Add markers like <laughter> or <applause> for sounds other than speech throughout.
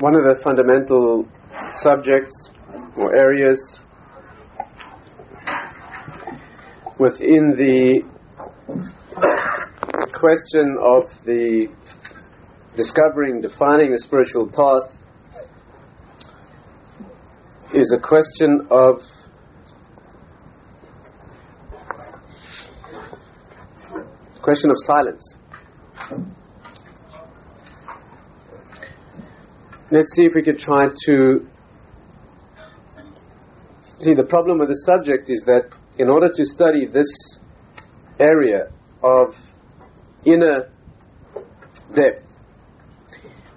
One of the fundamental subjects or areas within the question of the discovering, defining the spiritual path is a question of question of silence. Let's see if we could try to see the problem with the subject is that in order to study this area of inner depth,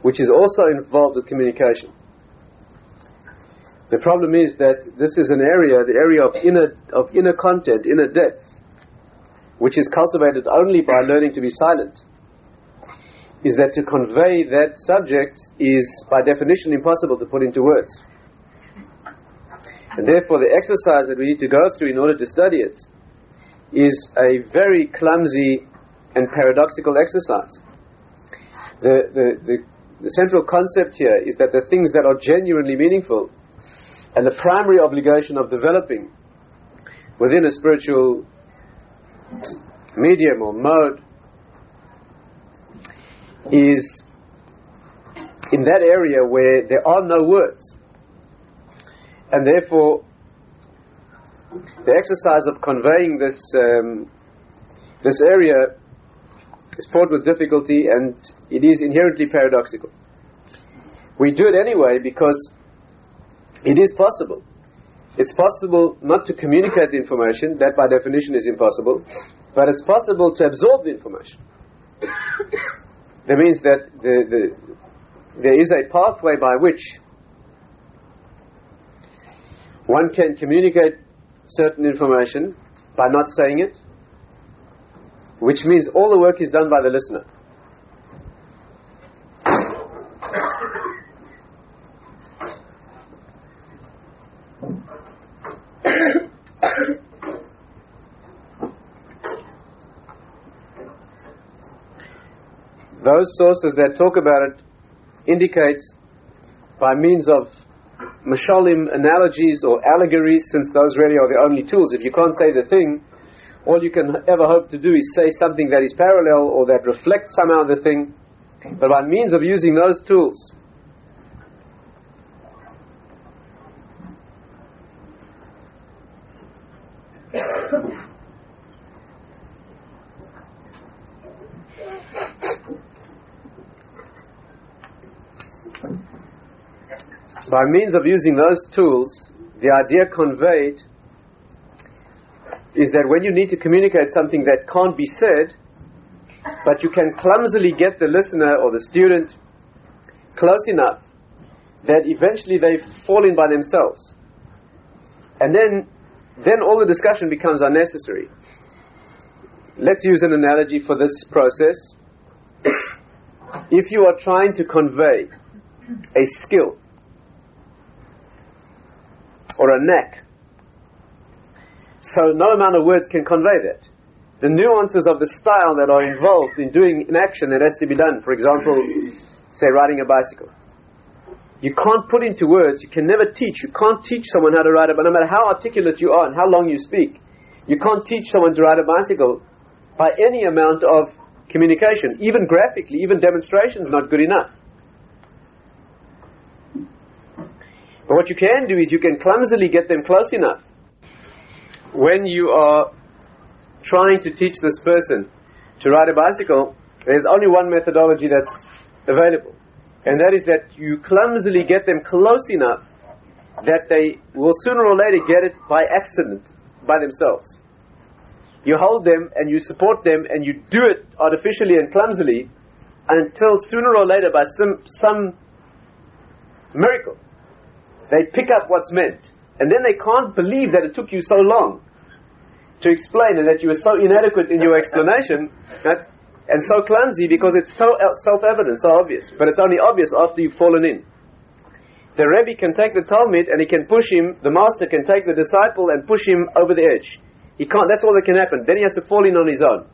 which is also involved with communication. The problem is that this is an area, the area of inner of inner content, inner depth, which is cultivated only by learning to be silent. Is that to convey that subject is by definition impossible to put into words. And therefore, the exercise that we need to go through in order to study it is a very clumsy and paradoxical exercise. The, the, the, the, central concept here is that the things that are genuinely meaningful and the primary obligation of developing within a spiritual medium or mode is in that area where there are no words and therefore the exercise of conveying this um, this area is fraught with difficulty and it is inherently paradoxical. We do it anyway because it is possible. It's possible not to communicate the information, that by definition is impossible, but it's possible to absorb the information. That means that the, the, there is a pathway by which one can communicate certain information by not saying it, which means all the work is done by the listener. Those sources that talk about it indicate by means of mashalim analogies or allegories, since those really are the only tools. If you can't say the thing, all you can ever hope to do is say something that is parallel or that reflects somehow the thing. But by means of using those tools, by means of using those tools, the idea conveyed is that when you need to communicate something that can't be said, but you can clumsily get the listener or the student close enough that eventually they fall in by themselves. And then, then all the discussion becomes unnecessary. Let's use an analogy for this process. <coughs> if you are trying to convey a skill or a neck. So no amount of words can convey that. The nuances of the style that are involved in doing an action that has to be done, for example, say riding a bicycle. You can't put into words, you can never teach, you can't teach someone how to ride a bicycle, no matter how articulate you are and how long you speak. You can't teach someone to ride a bicycle by any amount of communication. Even graphically, even demonstration is not good enough. But what you can do is you can clumsily get them close enough. When you are trying to teach this person to ride a bicycle, there's only one methodology that's available. And that is that you clumsily get them close enough that they will sooner or later get it by accident, by themselves. You hold them and you support them and you do it artificially and clumsily until sooner or later by some, some miracle they pick up what's meant. And then they can't believe that it took you so long to explain and that you were so inadequate in your explanation that, and so clumsy because it's so uh, self-evident, so obvious. But it's only obvious after you've fallen in. The Rebbe can take the talmid and he can push him, the master can take the disciple and push him over the edge. He can't, that's all that can happen. Then he has to fall in on his own.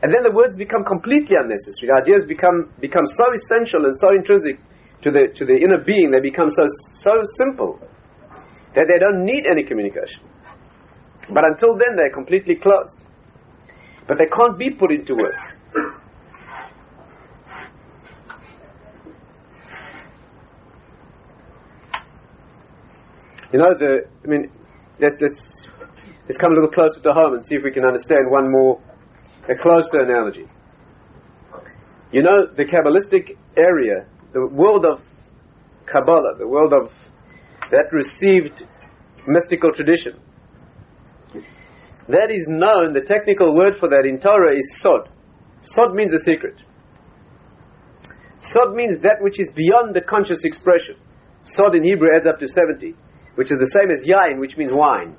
And then the words become completely unnecessary. The ideas become, become so essential and so intrinsic to the, to the inner being, they become so, so simple that they don't need any communication. But until then, they're completely closed. But they can't be put into words. You know, the, I mean, let's, let's, let's come a little closer to home and see if we can understand one more, a closer analogy. You know, the Kabbalistic area, the world of Kabbalah, the world of that received mystical tradition, that is known, the technical word for that in Torah is Sod. Sod means a secret. Sod means that which is beyond the conscious expression. Sod in Hebrew adds up to 70 which is the same as yain, which means wine.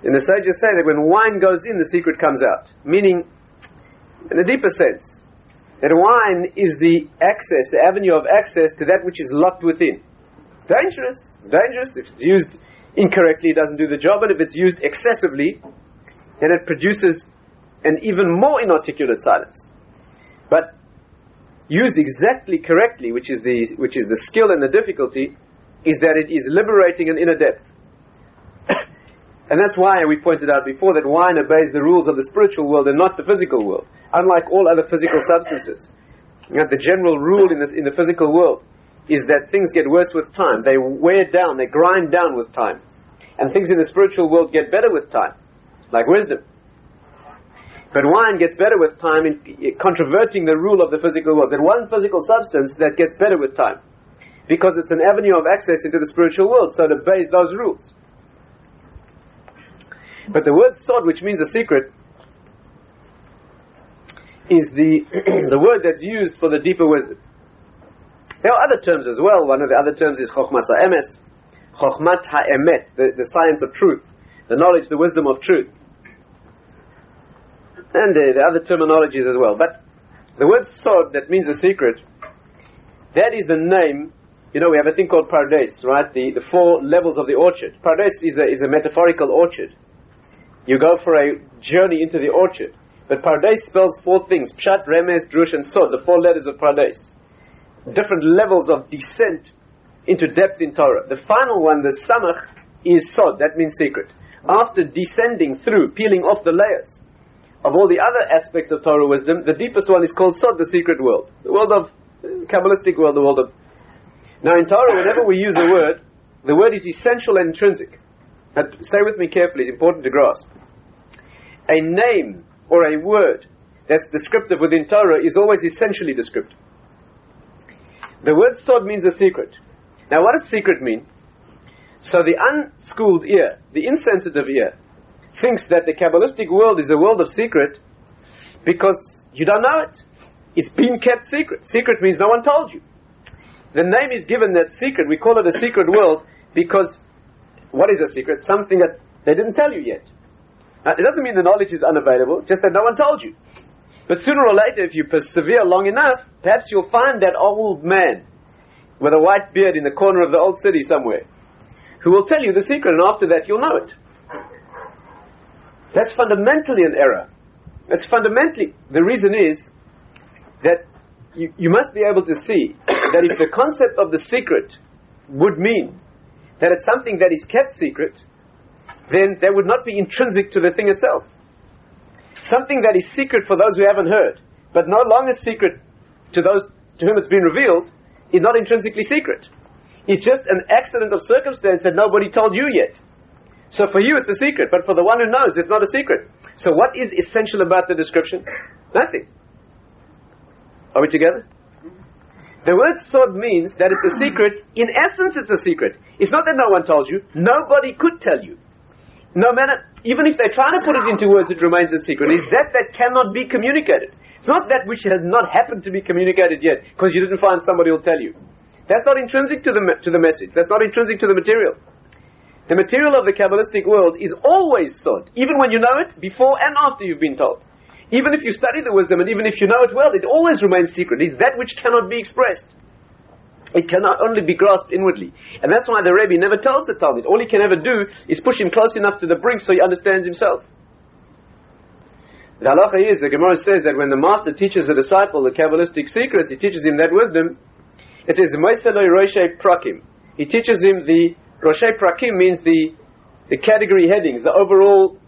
And the sages say that when wine goes in, the secret comes out. Meaning, in a deeper sense, that wine is the access, the avenue of access to that which is locked within. It's dangerous. It's dangerous. If it's used incorrectly, it doesn't do the job. And if it's used excessively, then it produces an even more inarticulate silence. But used exactly correctly, which is the, which is the skill and the difficulty, is that it is liberating an inner depth. <coughs> and that's why we pointed out before that wine obeys the rules of the spiritual world and not the physical world, unlike all other physical substances. You the general rule in, this, in the physical world is that things get worse with time. They wear down, they grind down with time. And things in the spiritual world get better with time, like wisdom. But wine gets better with time in controverting the rule of the physical world. That one physical substance that gets better with time because it's an avenue of access into the spiritual world, so it obeys those rules. But the word sod, which means a secret, is the, <clears throat> the word that's used for the deeper wisdom. There are other terms as well. One of the other terms is chokhmas ha'emes, chokhmat ha'emet, the, the science of truth, the knowledge, the wisdom of truth. And the, the other terminologies as well. But the word sod, that means a secret, that is the name you know, we have a thing called Pardes, right? The, the four levels of the orchard. Pardes is a, is a metaphorical orchard. You go for a journey into the orchard. But Pardes spells four things. Pshat, Remez, Drush, and Sod, the four letters of Pardes. Different levels of descent into depth in Torah. The final one, the Samach, is Sod, that means secret. After descending through, peeling off the layers of all the other aspects of Torah wisdom, the deepest one is called Sod, the secret world. The world of, uh, Kabbalistic world, the world of now in Torah, whenever we use a word, the word is essential and intrinsic. Now, stay with me carefully, it's important to grasp. A name or a word that's descriptive within Torah is always essentially descriptive. The word sod means a secret. Now what does secret mean? So the unschooled ear, the insensitive ear, thinks that the Kabbalistic world is a world of secret because you don't know it. It's been kept secret. Secret means no one told you. The name is given that secret. We call it a secret world because what is a secret? Something that they didn't tell you yet. Now, it doesn't mean the knowledge is unavailable, just that no one told you. But sooner or later, if you persevere long enough, perhaps you'll find that old man with a white beard in the corner of the old city somewhere who will tell you the secret, and after that, you'll know it. That's fundamentally an error. That's fundamentally, the reason is that you, you must be able to see <coughs> that if the concept of the secret would mean that it's something that is kept secret, then that would not be intrinsic to the thing itself. Something that is secret for those who haven't heard, but no longer secret to those to whom it's been revealed, is not intrinsically secret. It's just an accident of circumstance that nobody told you yet. So for you it's a secret, but for the one who knows it's not a secret. So what is essential about the description? Nothing. Are we together? The word sod means that it's a secret. In essence, it's a secret. It's not that no one told you. Nobody could tell you. No matter, even if they try to put it into words, it remains a secret. It's that that cannot be communicated. It's not that which has not happened to be communicated yet, because you didn't find somebody who'll tell you. That's not intrinsic to the, to the message. That's not intrinsic to the material. The material of the Kabbalistic world is always sod, even when you know it, before and after you've been told. Even if you study the wisdom and even if you know it well, it always remains secret. It's that which cannot be expressed. It cannot only be grasped inwardly. And that's why the Rebbe never tells the talmid. All he can ever do is push him close enough to the brink so he understands himself. The halacha is, the Gemara says that when the master teaches the disciple the Kabbalistic secrets, he teaches him that wisdom, It says, Moiseloi Roshe Prakim. He teaches him the, Roshe Prakim means the, the category headings, the overall,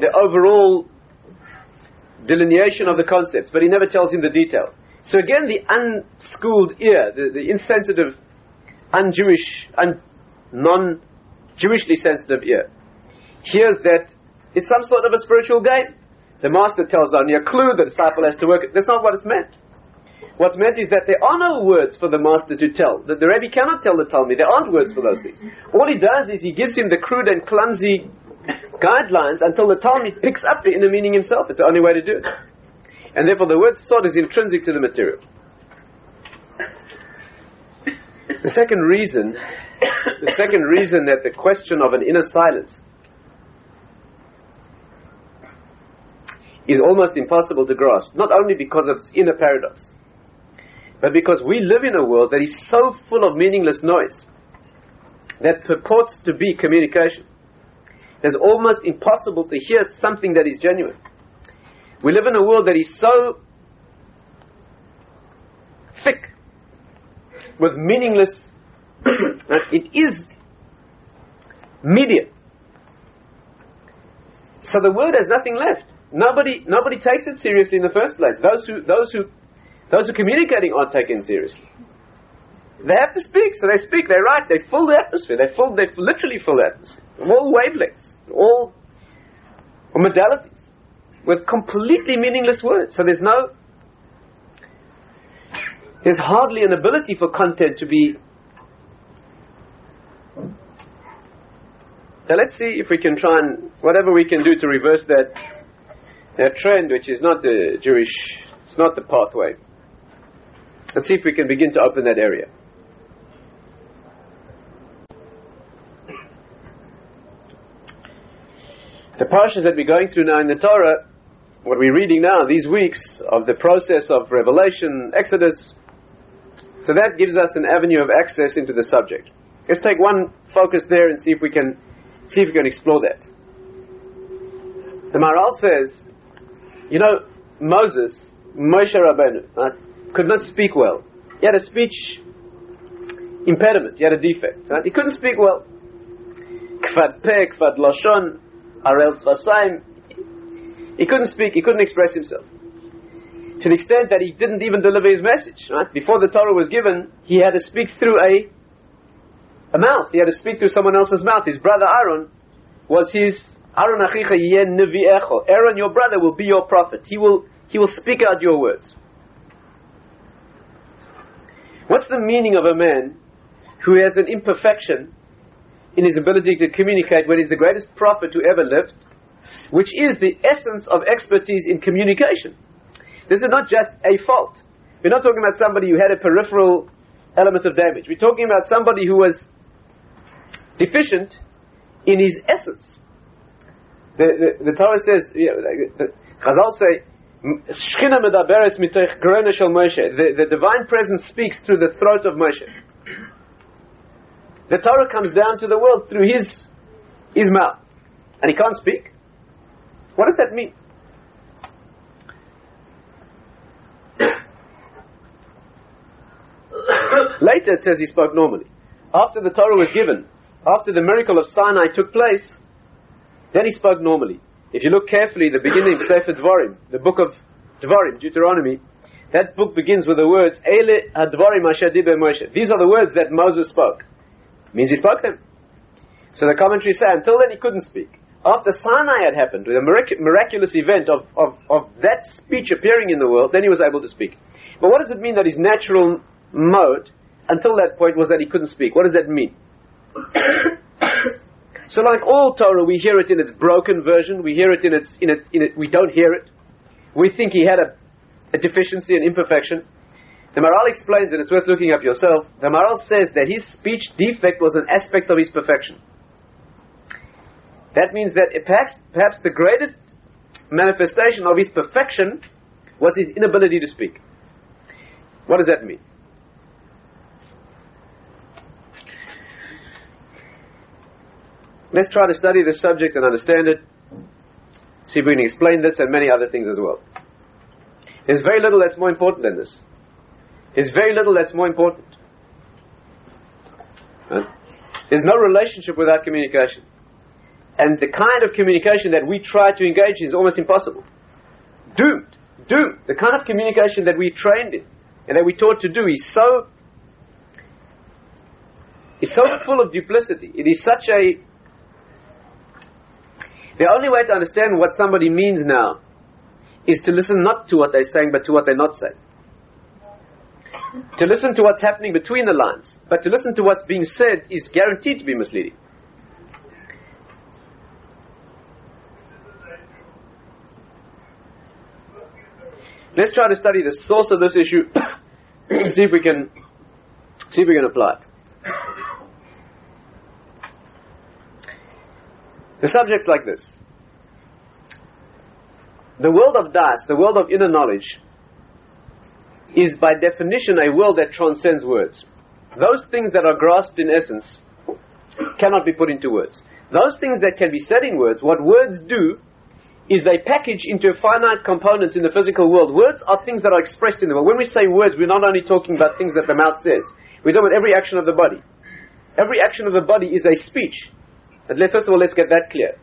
the overall delineation of the concepts, but he never tells him the detail. So again, the unschooled ear, the, the insensitive, un-Jewish, un, non-Jewishly sensitive ear, hears that it's some sort of a spiritual game. The master tells only a clue, the disciple has to work it. That's not what it's meant. What's meant is that there are no words for the master to tell. That the Rebbe cannot tell the talmid. There aren't words for those things. All he does is he gives him the crude and clumsy guidelines until the talmid picks up the inner meaning himself. It's the only way to do it. And therefore the word sod is intrinsic to the material. The second reason, the second reason that the question of an inner silence is almost impossible to grasp, not only because of its inner paradox, but because we live in a world that is so full of meaningless noise that purports to be communication. It's almost impossible to hear something that is genuine. We live in a world that is so thick with meaningless, <clears throat> it is media. So the word has nothing left. Nobody, nobody takes it seriously in the first place. Those who, those who, those who are communicating aren't taken seriously. They have to speak, so they speak, they write, they fill the atmosphere, they fill, they literally fill the atmosphere. All wavelengths, all modalities, with completely meaningless words. So there's no, there's hardly an ability for content to be. Now let's see if we can try and, whatever we can do to reverse that, that trend, which is not the Jewish, it's not the pathway. Let's see if we can begin to open that area. The parshas that we're going through now in the Torah, what we're reading now, these weeks of the process of revelation, Exodus, so that gives us an avenue of access into the subject. Let's take one focus there and see if we can see if we can explore that. The Maharal says, you know, Moses, Moshe Rabbeinu, right, could not speak well. He had a speech impediment. He had a defect. Right? He couldn't speak well. Kvad peh, kvad lashon, Arel Svasaim, he couldn't speak, he couldn't express himself. To the extent that he didn't even deliver his message. Right? Before the Torah was given, he had to speak through a, a mouth. He had to speak through someone else's mouth. His brother Aaron was his Aaron achicha. Aaron, your brother, will be your prophet. He will, he will speak out your words. What's the meaning of a man who has an imperfection in his ability to communicate when he's the greatest prophet who ever lived, which is the essence of expertise in communication. This is not just a fault. We're not talking about somebody who had a peripheral element of damage. We're talking about somebody who was deficient in his essence. The, the, the Torah says, yeah, the, Chazal say, the, the divine presence speaks through the throat of Moshe. The Torah comes down to the world through his, his mouth. And he can't speak. What does that mean? <coughs> Later it says he spoke normally. After the Torah was given, after the miracle of Sinai took place, then he spoke normally. If you look carefully, the beginning of Sefer Dvarim, the book of Dvarim, Deuteronomy, that book begins with the words, Ele Hadvarim Moshe. These are the words that Moses spoke means he spoke them. So the commentary say until then he couldn't speak. After Sinai had happened, the mirac- miraculous event of, of, of that speech appearing in the world, then he was able to speak. But what does it mean that his natural mode until that point was that he couldn't speak? What does that mean? <coughs> so like all Torah, we hear it in its broken version, we hear it in its, in its, in we don't hear it. We think he had a, a deficiency, an imperfection. The Maharal explains, and it's worth looking up yourself, the Maharal says that his speech defect was an aspect of his perfection. That means that perhaps, perhaps the greatest manifestation of his perfection was his inability to speak. What does that mean? Let's try to study this subject and understand it. See if we can explain this and many other things as well. There's very little that's more important than this. There's very little that's more important. Right? There's no relationship without communication. And the kind of communication that we try to engage in is almost impossible. Doomed. Doomed. The kind of communication that we trained in and that we taught to do is so is so full of duplicity. It is such a the only way to understand what somebody means now is to listen not to what they're saying but to what they're not saying. To listen to what's happening between the lines, but to listen to what's being said is guaranteed to be misleading. Let's try to study the source of this issue, <coughs> see if we can see if we can apply it. The subject's like this. The world of das, the world of inner knowledge, is by definition a world that transcends words. Those things that are grasped in essence cannot be put into words. Those things that can be said in words, what words do is they package into finite components in the physical world. Words are things that are expressed in the world. When we say words, we're not only talking about things that the mouth says. We're talking about every action of the body. Every action of the body is a speech. But let, first of all, let's get that clear.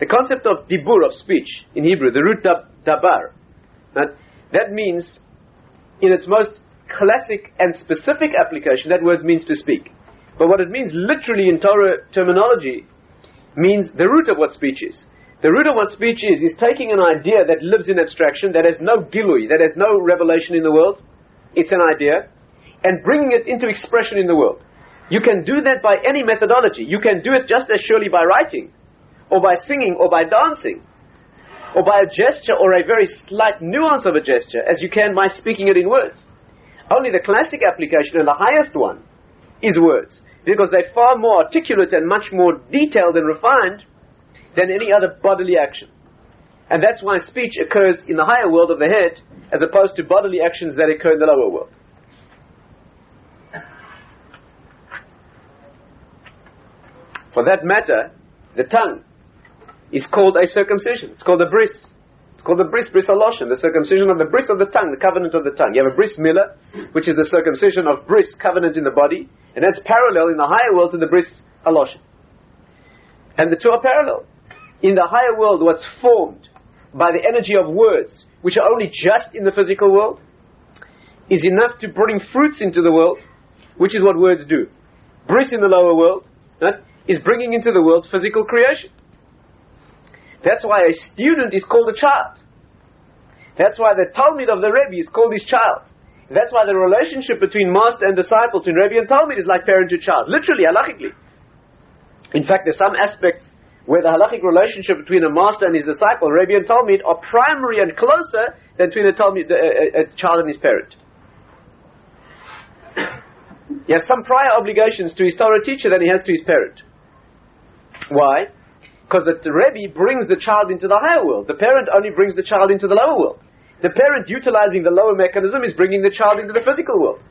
The concept of dibur, of speech, in Hebrew, the root dab, dabar, right, that means, in its most classic and specific application, that word means to speak. But what it means literally in Torah terminology means the root of what speech is. The root of what speech is, is taking an idea that lives in abstraction, that has no gilui, that has no revelation in the world, it's an idea, and bringing it into expression in the world. You can do that by any methodology. You can do it just as surely by writing, or by singing, or by dancing, or by a gesture, or a very slight nuance of a gesture, as you can by speaking it in words. Only the classic application and the highest one is words, because they're far more articulate and much more detailed and refined than any other bodily action. And that's why speech occurs in the higher world of the head, as opposed to bodily actions that occur in the lower world. For that matter, the tongue is called a circumcision. It's called a bris. It's called the bris, bris aloshin, the circumcision of the bris of the tongue, the covenant of the tongue. You have a bris milah, which is the circumcision of bris, covenant in the body, and that's parallel in the higher world to the bris aloshin. And the two are parallel. In the higher world, what's formed by the energy of words, which are only just in the physical world, is enough to bring fruits into the world, which is what words do. Bris in the lower world, right? is bringing into the world physical creation. That's why a student is called a child. That's why the talmid of the Rebbe is called his child. That's why the relationship between master and disciple, between Rebbe and talmid, is like parent to child. Literally, halachically. In fact, there's some aspects where the halachic relationship between a master and his disciple, Rebbe and talmid, are primary and closer than between a, talmid, a, a, a child and his parent. he has some prior obligations to his Torah teacher than he has to his parent. Why? Because the Rebbe brings the child into the higher world. The parent only brings the child into the lower world. The parent utilizing the lower mechanism is bringing the child into the physical world.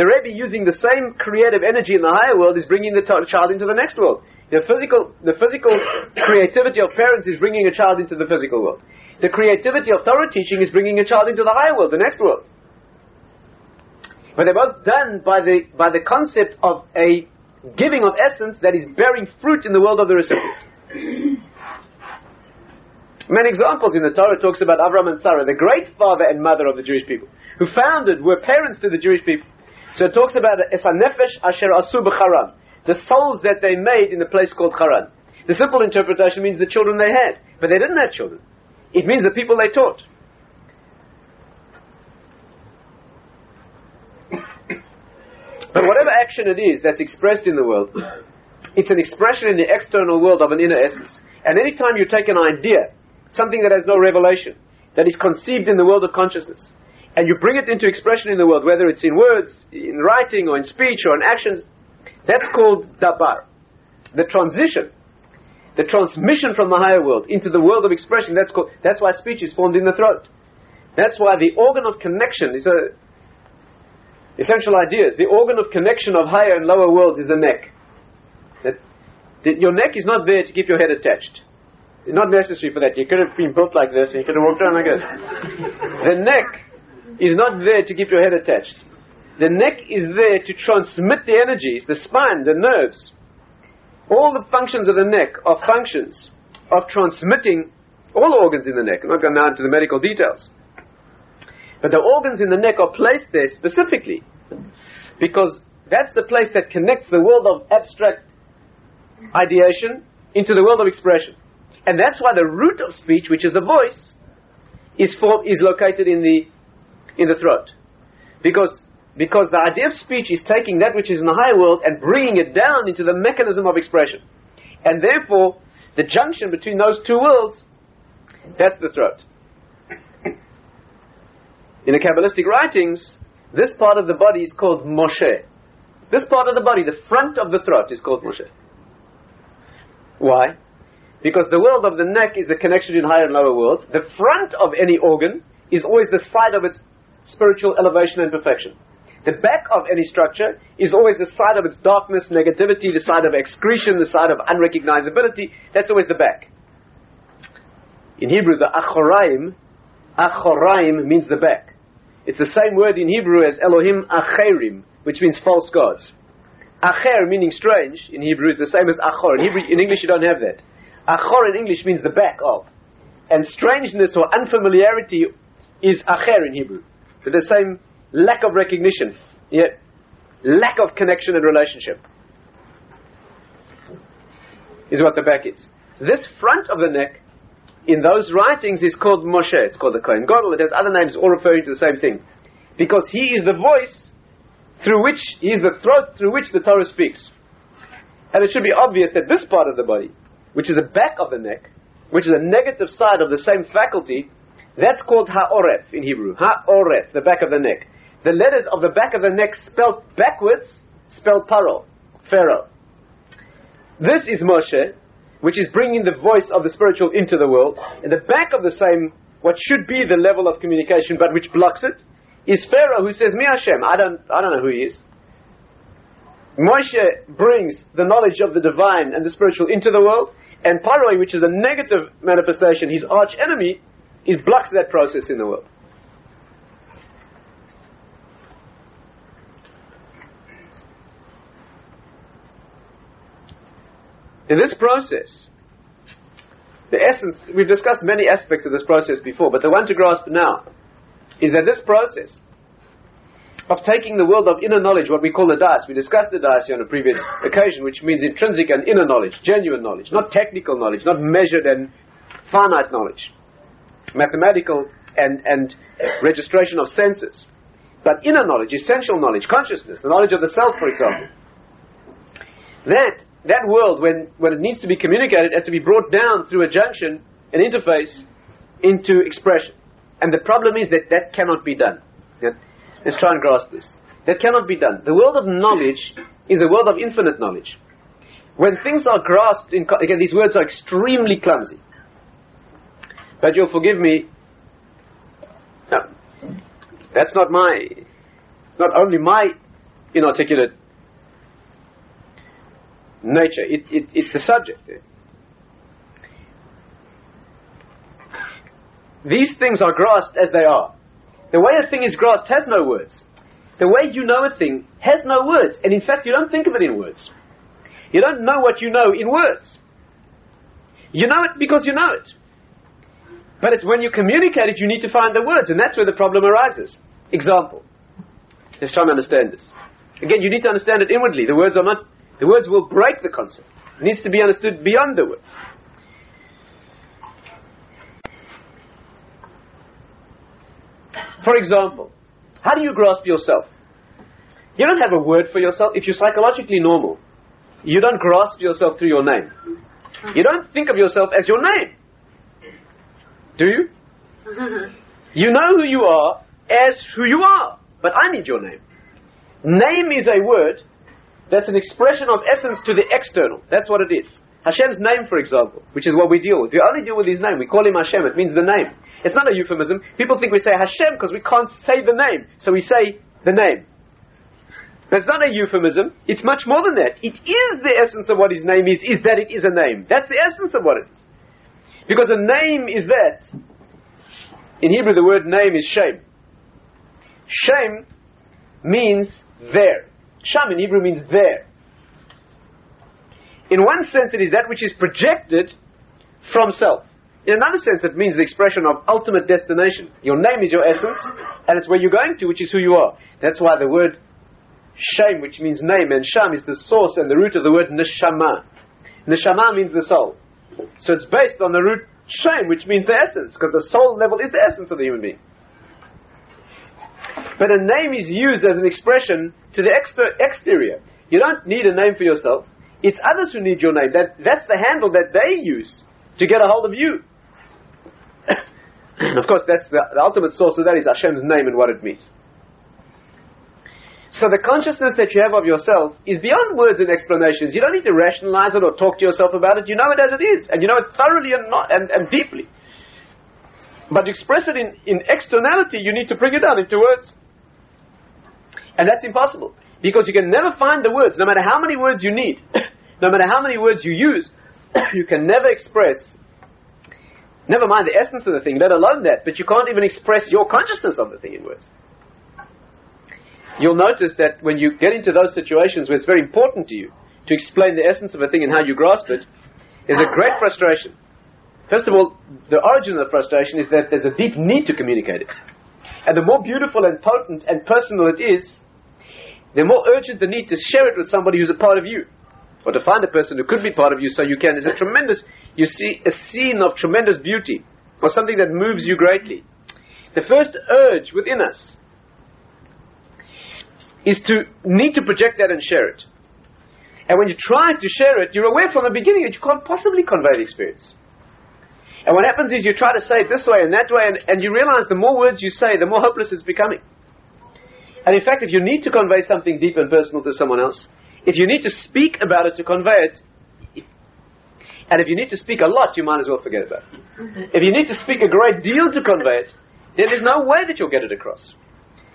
The Rebbe using the same creative energy in the higher world is bringing the t- child into the next world. The physical, the physical <coughs> creativity of parents is bringing a child into the physical world. The creativity of Torah teaching is bringing a child into the higher world, the next world. But they're both done by the, by the concept of a giving of essence that is bearing fruit in the world of the recipient. Many examples in the Torah talks about Avram and Sarah, the great father and mother of the Jewish people, who founded, were parents to the Jewish people. So it talks about Esanefesh Asher Asu B'Charan, the souls that they made in the place called Haran. The simple interpretation means the children they had, but they didn't have children. It means the people they taught. <coughs> But whatever action it is that's expressed in the world, it's an expression in the external world of an inner essence. And anytime you take an idea, something that has no revelation, that is conceived in the world of consciousness, and you bring it into expression in the world, whether it's in words, in writing, or in speech, or in actions, that's called dabar. The transition, the transmission from the higher world into the world of expression, that's called, that's why speech is formed in the throat. That's why the organ of connection is a, essential ideas. The organ of connection of higher and lower worlds is the neck. Your neck is not there to keep your head attached. It's not necessary for that. You could have been built like this and you could have walked around like this. <laughs> the neck is not there to keep your head attached. the neck is there to transmit the energies, the spine, the nerves. All the functions of the neck are functions of transmitting all organs in the neck. I'm not going now into the medical details. But the organs in the neck are placed there specifically because that's the place that connects the world of abstract ideation into the world of expression. And that's why the root of speech, which is the voice, is, form, is located in the, in the throat. Because, because the idea of speech is taking that which is in the higher world and bringing it down into the mechanism of expression. And therefore, the junction between those two worlds, that's the throat. In the Kabbalistic writings, this part of the body is called Moshe. This part of the body, the front of the throat, is called Moshe. Why? Because the world of the neck is the connection in higher and lower worlds. The front of any organ is always the side of its spiritual elevation and perfection. The back of any structure is always the side of its darkness, negativity, the side of excretion, the side of unrecognizability. That's always the back. In Hebrew, the achoraim, achoraim means the back. It's the same word in Hebrew as Elohim acherim, which means false gods. Acher meaning strange in Hebrew is the same as achor. In, Hebrew, in English you don't have that. Achor in English means the back of. And strangeness or unfamiliarity is acher in Hebrew. So the same lack of recognition, yet lack of connection and relationship is what the back is. This front of the neck in those writings is called Moshe. It's called the Kohen Gadol. It has other names all referring to the same thing. Because he is the voice through which, is the throat through which the Torah speaks. And it should be obvious that this part of the body, which is the back of the neck, which is the negative side of the same faculty, that's called ha'oref in Hebrew. Ha'oref, the back of the neck. The letters of the back of the neck spelled backwards, spelled paro, Pharaoh. This is Moshe, which is bringing the voice of the spiritual into the world. In the back of the same, what should be the level of communication, but which blocks it, is Pharaoh who says, Mi Hashem, I don't, I don't know who he is. Moshe brings the knowledge of the divine and the spiritual into the world, and Paroi, which is a negative manifestation, his arch enemy, is blocks that process in the world. In this process, the essence, we've discussed many aspects of this process before, but the one to grasp now is that this process of taking the world of inner knowledge, what we call the das, we discussed the das on a previous occasion, which means intrinsic and inner knowledge, genuine knowledge, not technical knowledge, not measured and finite knowledge, mathematical and, and registration of senses, but inner knowledge, essential knowledge, consciousness, the knowledge of the self, for example. That that world, when, when it needs to be communicated, has to be brought down through a junction, an interface, into expression. And the problem is that that cannot be done. Let's try and grasp this. That cannot be done. The world of knowledge is a world of infinite knowledge. When things are grasped, in, again, these words are extremely clumsy. But you'll forgive me. No, that's not my, not only my inarticulate nature. It, it, it's the subject. These things are grasped as they are. The way a thing is grasped has no words. The way you know a thing has no words. And in fact, you don't think of it in words. You don't know what you know in words. You know it because you know it. But it's when you communicate it, you need to find the words, and that's where the problem arises. Example. Let's try and understand this. Again, you need to understand it inwardly. The words are not the words will break the concept. It needs to be understood beyond the words. For example, how do you grasp yourself? You don't have a word for yourself. If you're psychologically normal, you don't grasp yourself through your name. You don't think of yourself as your name. Do you? Mm-hmm. you know who you are as who you are. But I need your name. Name is a word that's an expression of essence to the external. That's what it is. Hashem's name, for example, which is what we deal with. We only deal with his name. We call him Hashem. It means the name. It's not a euphemism. People think we say Hashem because we can't say the name. So we say the name. That's not a euphemism. It's much more than that. It is the essence of what his name is, is that it is a name. That's the essence of what it is. Because a name is that. In Hebrew, the word name is Shem. Shem means there. Sham in Hebrew means there. In one sense, it is that which is projected from self. In another sense, it means the expression of ultimate destination. Your name is your essence, and it's where you're going to, which is who you are. That's why the word shame, which means name, and sham is the source and the root of the word neshama. Neshama means the soul. So it's based on the root shame, which means the essence, because the soul level is the essence of the human being. But a name is used as an expression to the exter- exterior. You don't need a name for yourself. It's others who need your name. That, that's the handle that they use to get a hold of you. <coughs> of course, that's the, the ultimate source of that is Hashem's name and what it means. So the consciousness that you have of yourself is beyond words and explanations. You don't need to rationalize it or talk to yourself about it. You know it as it is, and you know it thoroughly and, not, and, and deeply. But to express it in, in externality, you need to bring it down into words. And that's impossible. Because you can never find the words, no matter how many words you need, <coughs> no matter how many words you use, <coughs> you can never express, never mind the essence of the thing, let alone that, but you can't even express your consciousness of the thing in words you'll notice that when you get into those situations where it's very important to you to explain the essence of a thing and how you grasp it, there's a great frustration. First of all, the origin of the frustration is that there's a deep need to communicate it. And the more beautiful and potent and personal it is, the more urgent the need to share it with somebody who's a part of you. Or to find a person who could be part of you so you can. There's a tremendous, you see, a scene of tremendous beauty, or something that moves you greatly. The first urge within us is to need to project that and share it. And when you try to share it, you're aware from the beginning that you can't possibly convey the experience. And what happens is you try to say it this way and that way, and, and you realize the more words you say, the more hopeless it's becoming. And in fact, if you need to convey something deep and personal to someone else, if you need to speak about it to convey it, and if you need to speak a lot, you might as well forget about it. If you need to speak a great deal to convey it, then there's no way that you'll get it across.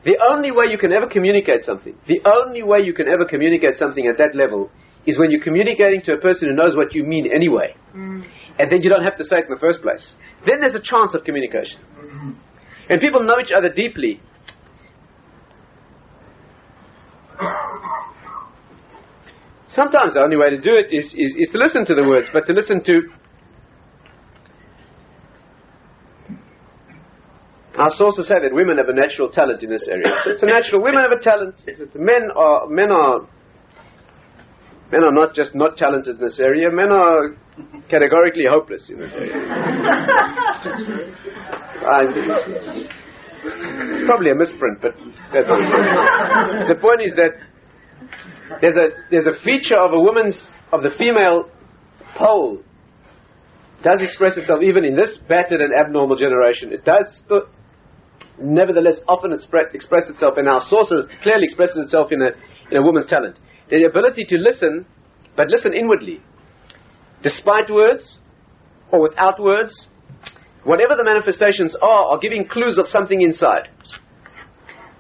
The only way you can ever communicate something, the only way you can ever communicate something at that level is when you're communicating to a person who knows what you mean anyway. Mm. And then you don't have to say it in the first place. Then there's a chance of communication. Mm-hmm. And people know each other deeply. Sometimes the only way to do it is, is, is to listen to the words, but to listen to Our sources say that women have a natural talent in this area. So it's a natural. Women have a talent. Men are men are men are not just not talented in this area. Men are categorically hopeless in this area. <laughs> it's probably a misprint, but that's the point is that there's a there's a feature of a woman's of the female pole does express itself even in this battered and abnormal generation. It does nevertheless often expre- express itself in our sources, clearly expresses itself in a, in a woman's talent. The ability to listen, but listen inwardly, despite words or without words, whatever the manifestations are, are giving clues of something inside.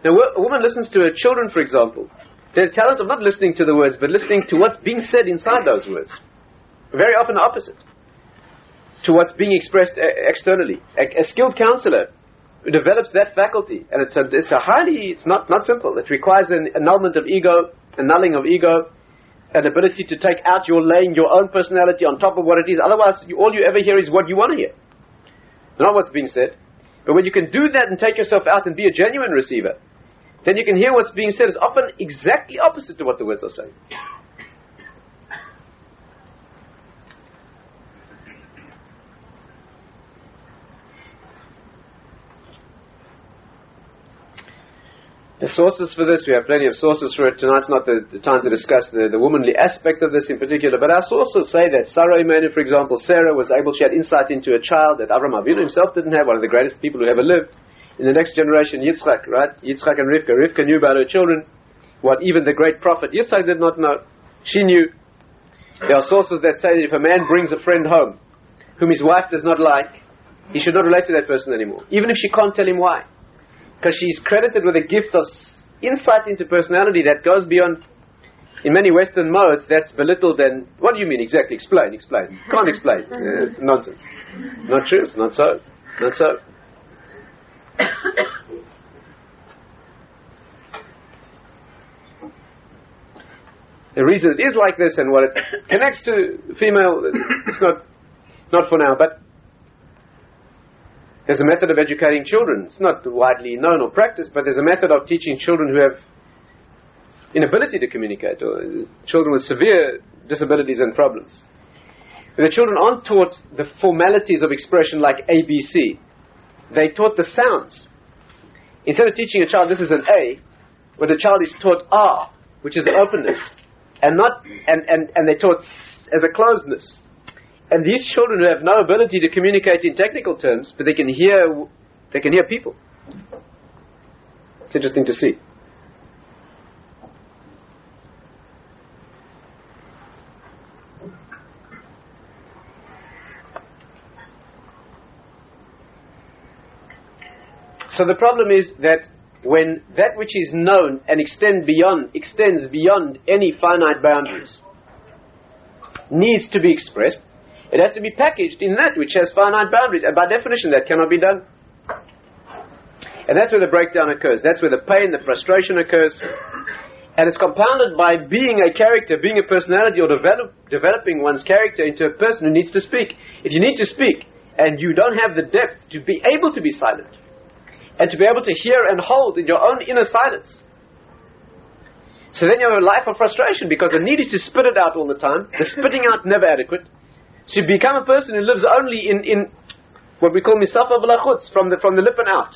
Now, a woman listens to her children, for example. The talent of not listening to the words, but listening to what's being said inside those words. Very often the opposite to what's being expressed eh, externally. A, a skilled counselor develops that faculty, and it's a, it's a highly, it's not, not simple. It requires an annulment of ego, annulling of ego, an ability to take out your laying your own personality on top of what it is. Otherwise, you, all you ever hear is what you want to hear, not what's being said. But when you can do that and take yourself out and be a genuine receiver, then you can hear what's being said is often exactly opposite to what the words are saying. The sources for this, we have plenty of sources for it. Tonight's not the, the time to discuss the, the womanly aspect of this in particular, but our sources say that Sarah Imenu, for example, Sarah was able, she had insight into a child that Avram Avinu himself didn't have, one of the greatest people who ever lived. In the next generation, Yitzchak, right? Yitzchak and Rivka. Rivka knew about her children, what even the great prophet Yitzchak did not know. She knew. There are sources that say that if a man brings a friend home, whom his wife does not like, he should not relate to that person anymore, even if she can't tell him why because she's credited with a gift of insight into personality that goes beyond. In many Western modes, that's belittled and what do you mean exactly? Explain, explain. Can't explain. it's <laughs> uh, nonsense. Not true. It's not so. Not so. The reason it is like this and what it <coughs> connects to female, it's not, not for now, but there's a method of educating children. It's not widely known or practiced, but there's a method of teaching children who have inability to communicate or children with severe disabilities and problems. The children aren't taught the formalities of expression like ABC. They taught the sounds. Instead of teaching a child this is an A, where the child is taught R, which is openness, and not and, and, and they taught as a closedness. And these children who have no ability to communicate in technical terms, but they can hear they can hear people. It's interesting to see. So the problem is that when that which is known and extend beyond, extends beyond any finite boundaries needs to be expressed, it has to be packaged in that which has finite boundaries. And by definition, that cannot be done. And that's where the breakdown occurs. That's where the pain, the frustration occurs. And it's compounded by being a character, being a personality, or develop, developing one's character into a person who needs to speak. If you need to speak and you don't have the depth to be able to be silent, and to be able to hear and hold in your own inner silence. So then you have a life of frustration because the need is to spit it out all the time. The spitting out never adequate. So you become a person who lives only in, in what we call misafa b'lachutz, from the, from the lip and out.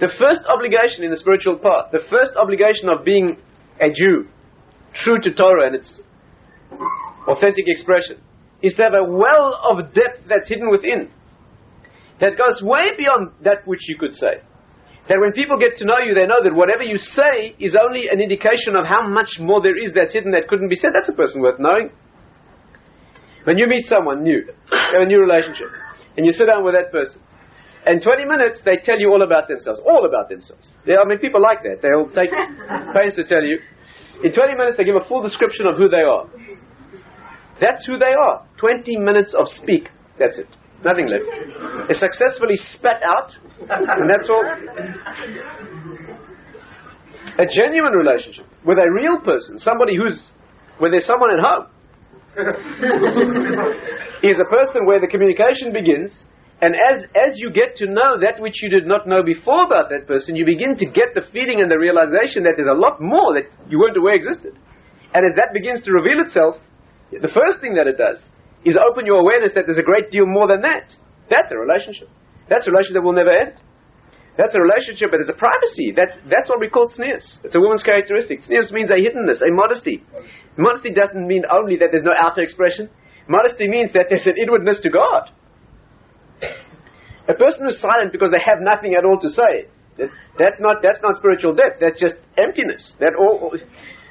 The first obligation in the spiritual path, the first obligation of being a Jew, true to Torah and its authentic expression, is to have a well of depth that's hidden within that goes way beyond that which you could say. That when people get to know you, they know that whatever you say is only an indication of how much more there is that's hidden that couldn't be said. That's a person worth knowing. When you meet someone new, have a new relationship, and you sit down with that person, in 20 minutes they tell you all about themselves, all about themselves. Yeah, I mean, people like that. They'll take <laughs> pains to tell you. In 20 minutes they give a full description of who they are. That's who they are. 20 minutes of speak. That's it. Nothing left. It's successfully spat out, and that's all. A genuine relationship with a real person, somebody who's, where there's someone at home, <laughs> is a person where the communication begins, and as, as you get to know that which you did not know before about that person, you begin to get the feeling and the realization that there's a lot more that you weren't aware existed. And as that begins to reveal itself, the first thing that it does is open your awareness that there's a great deal more than that. That's a relationship. That's a relationship that will never end. That's a relationship, but there's a privacy. That's, that's what we call tznius. It's a woman's characteristic. Tznius means a hiddenness, a modesty. Modesty doesn't mean only that there's no outer expression. Modesty means that there's an inwardness to God. A person who's silent because they have nothing at all to say, that, that's not that's not spiritual depth. That's just emptiness. That all,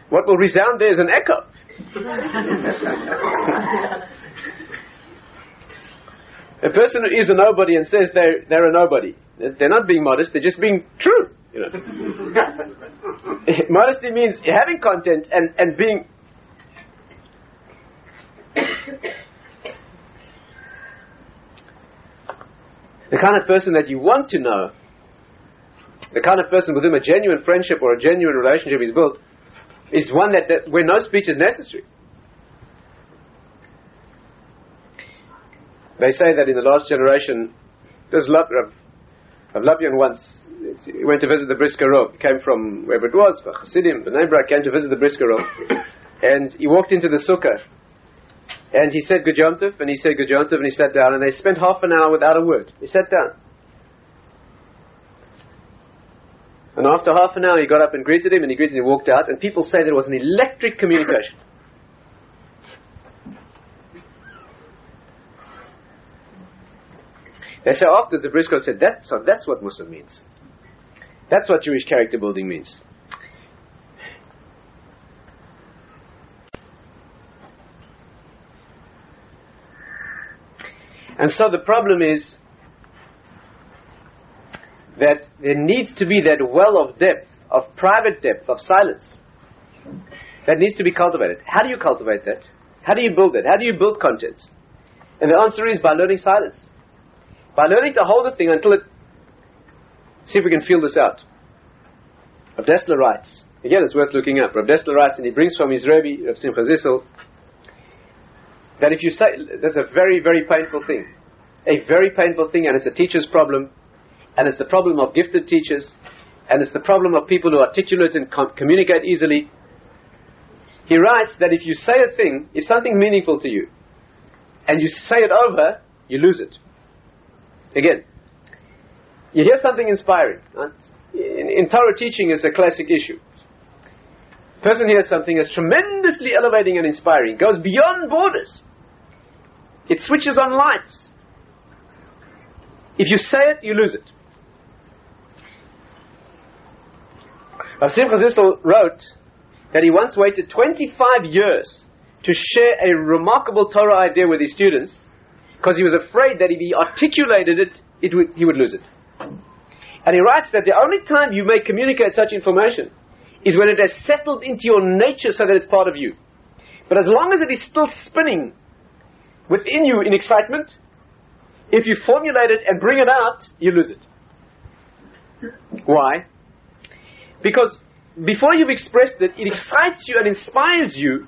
what will resound there is an echo. <laughs> A person who is a nobody and says they're, they're a nobody, they're not being modest, they're just being true. You know. <laughs> Modesty means having content and, and being. the kind of person that you want to know, the kind of person with whom a genuine friendship or a genuine relationship is built, is one that, that where no speech is necessary. They say that in the last generation, there's Rav, Rav Lopian once he went to visit the Brisker He came from wherever it was, Chassidim, Bnei Brak, came to visit the Brisker and he walked into the sukkah, and he said Good and he said Good and he sat down, and they spent half an hour without a word. He sat down. And after half an hour, he got up and greeted him, and he greeted him and walked out, and people say there was an electric communication. They say after the Brisker said, that's, so that's what mussar means. That's what Jewish character building means. And so the problem is that there needs to be that well of depth, of private depth, of silence, that needs to be cultivated. How do you cultivate that? How do you build it? How do you build content? And the answer is by learning silence. By learning to hold the thing until it. See if we can feel this out. Dessler writes Again, it's worth looking up. Rav Dessler writes, and he brings from his Rebbe, Rav Simcha Zissel, that if you say, that's a very, very painful thing. A very painful thing, and it's a teacher's problem, and it's the problem of gifted teachers, and it's the problem of people who articulate and com- communicate easily. He writes that if you say a thing, if something meaningful to you, and you say it over, you lose it. Again, you hear something inspiring. Right? In, in Torah teaching is a classic issue. Person hears something that's tremendously elevating and inspiring, goes beyond borders. It switches on lights. If you say it, you lose it. Rav Simcha Zissel wrote that he once waited 25 years to share a remarkable Torah idea with his students because he was afraid that if he articulated it, it would, he would lose it. And he writes that the only time you may communicate such information is when it has settled into your nature so that it's part of you. But as long as it is still spinning within you in excitement, if you formulate it and bring it out, you lose it. Why? Because before you've expressed it, it excites you and inspires you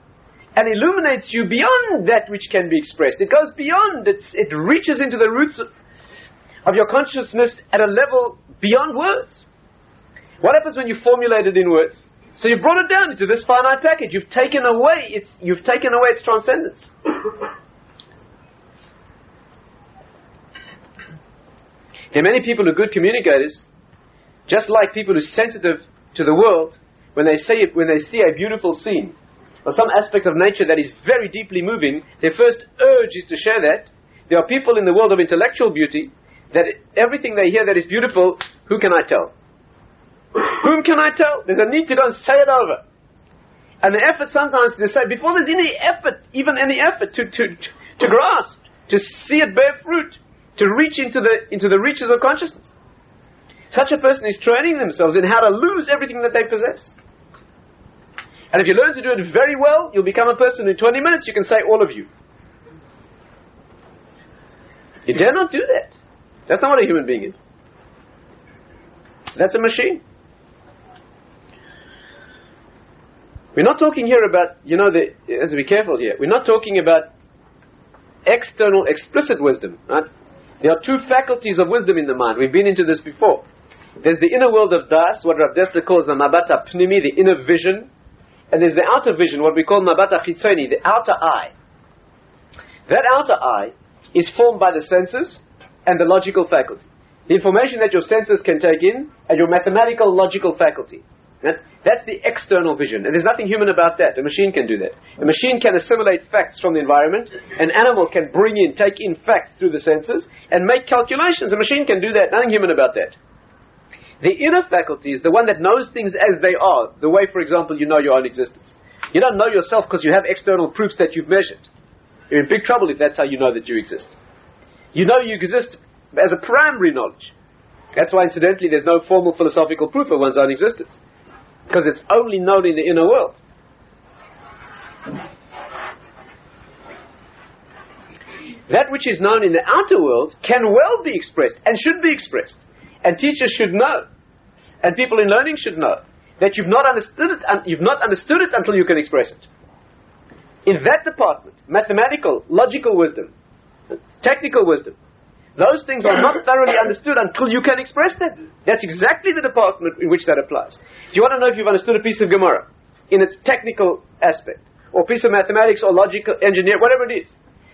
and illuminates you beyond that which can be expressed. It goes beyond, it's, it reaches into the roots of your consciousness at a level beyond words. What happens when you formulate it in words? So you've brought it down into this finite package. You've taken away its, you've taken away its transcendence. there are many people who are good communicators, just like people who are sensitive to the world, when they say it, when they see a beautiful scene, or some aspect of nature that is very deeply moving, their first urge is to share that. There are people in the world of intellectual beauty that everything they hear that is beautiful, who can I tell? Whom can I tell? There's a need to go and say it over. And the effort sometimes to say, before there's any effort, even any effort to, to, to grasp, to see it bear fruit, to reach into the, into the reaches of consciousness. Such a person is training themselves in how to lose everything that they possess. And if you learn to do it very well, you'll become a person in 20 minutes you can say all of you. You dare not do that. That's not what a human being is. That's a machine. We're not talking here about, you know, the, let's be careful here. We're not talking about external explicit wisdom. Right? There are two faculties of wisdom in the mind. We've been into this before. There's the inner world of Das, what Rav Dessler calls the Mabata Pnimi, the inner vision. And there's the outer vision, what we call Mabata Chitzoni, the outer eye. That outer eye is formed by the senses and the logical faculty. The information that your senses can take in and your mathematical logical faculty. That's the external vision. And there's nothing human about that. A machine can do that. A machine can assimilate facts from the environment. An animal can bring in, take in facts through the senses and make calculations. A machine can do that. Nothing human about that. The inner faculty is the one that knows things as they are. The way, for example, you know your own existence. You don't know yourself because you have external proofs that you've measured. You're in big trouble if that's how you know that you exist. You know you exist as a primary knowledge. That's why, incidentally, there's no formal philosophical proof of one's own existence because it's only known in the inner world. That which is known in the outer world can well be expressed and should be expressed. And teachers should know, and people in learning should know, that you've not understood it, un- you've not understood it until you can express it. In that department, mathematical, logical wisdom, technical wisdom, those things are not thoroughly understood until you can express them. That's exactly the department in which that applies. Do you want to know if you've understood a piece of Gemara in its technical aspect, or piece of mathematics or logical engineer, whatever it is?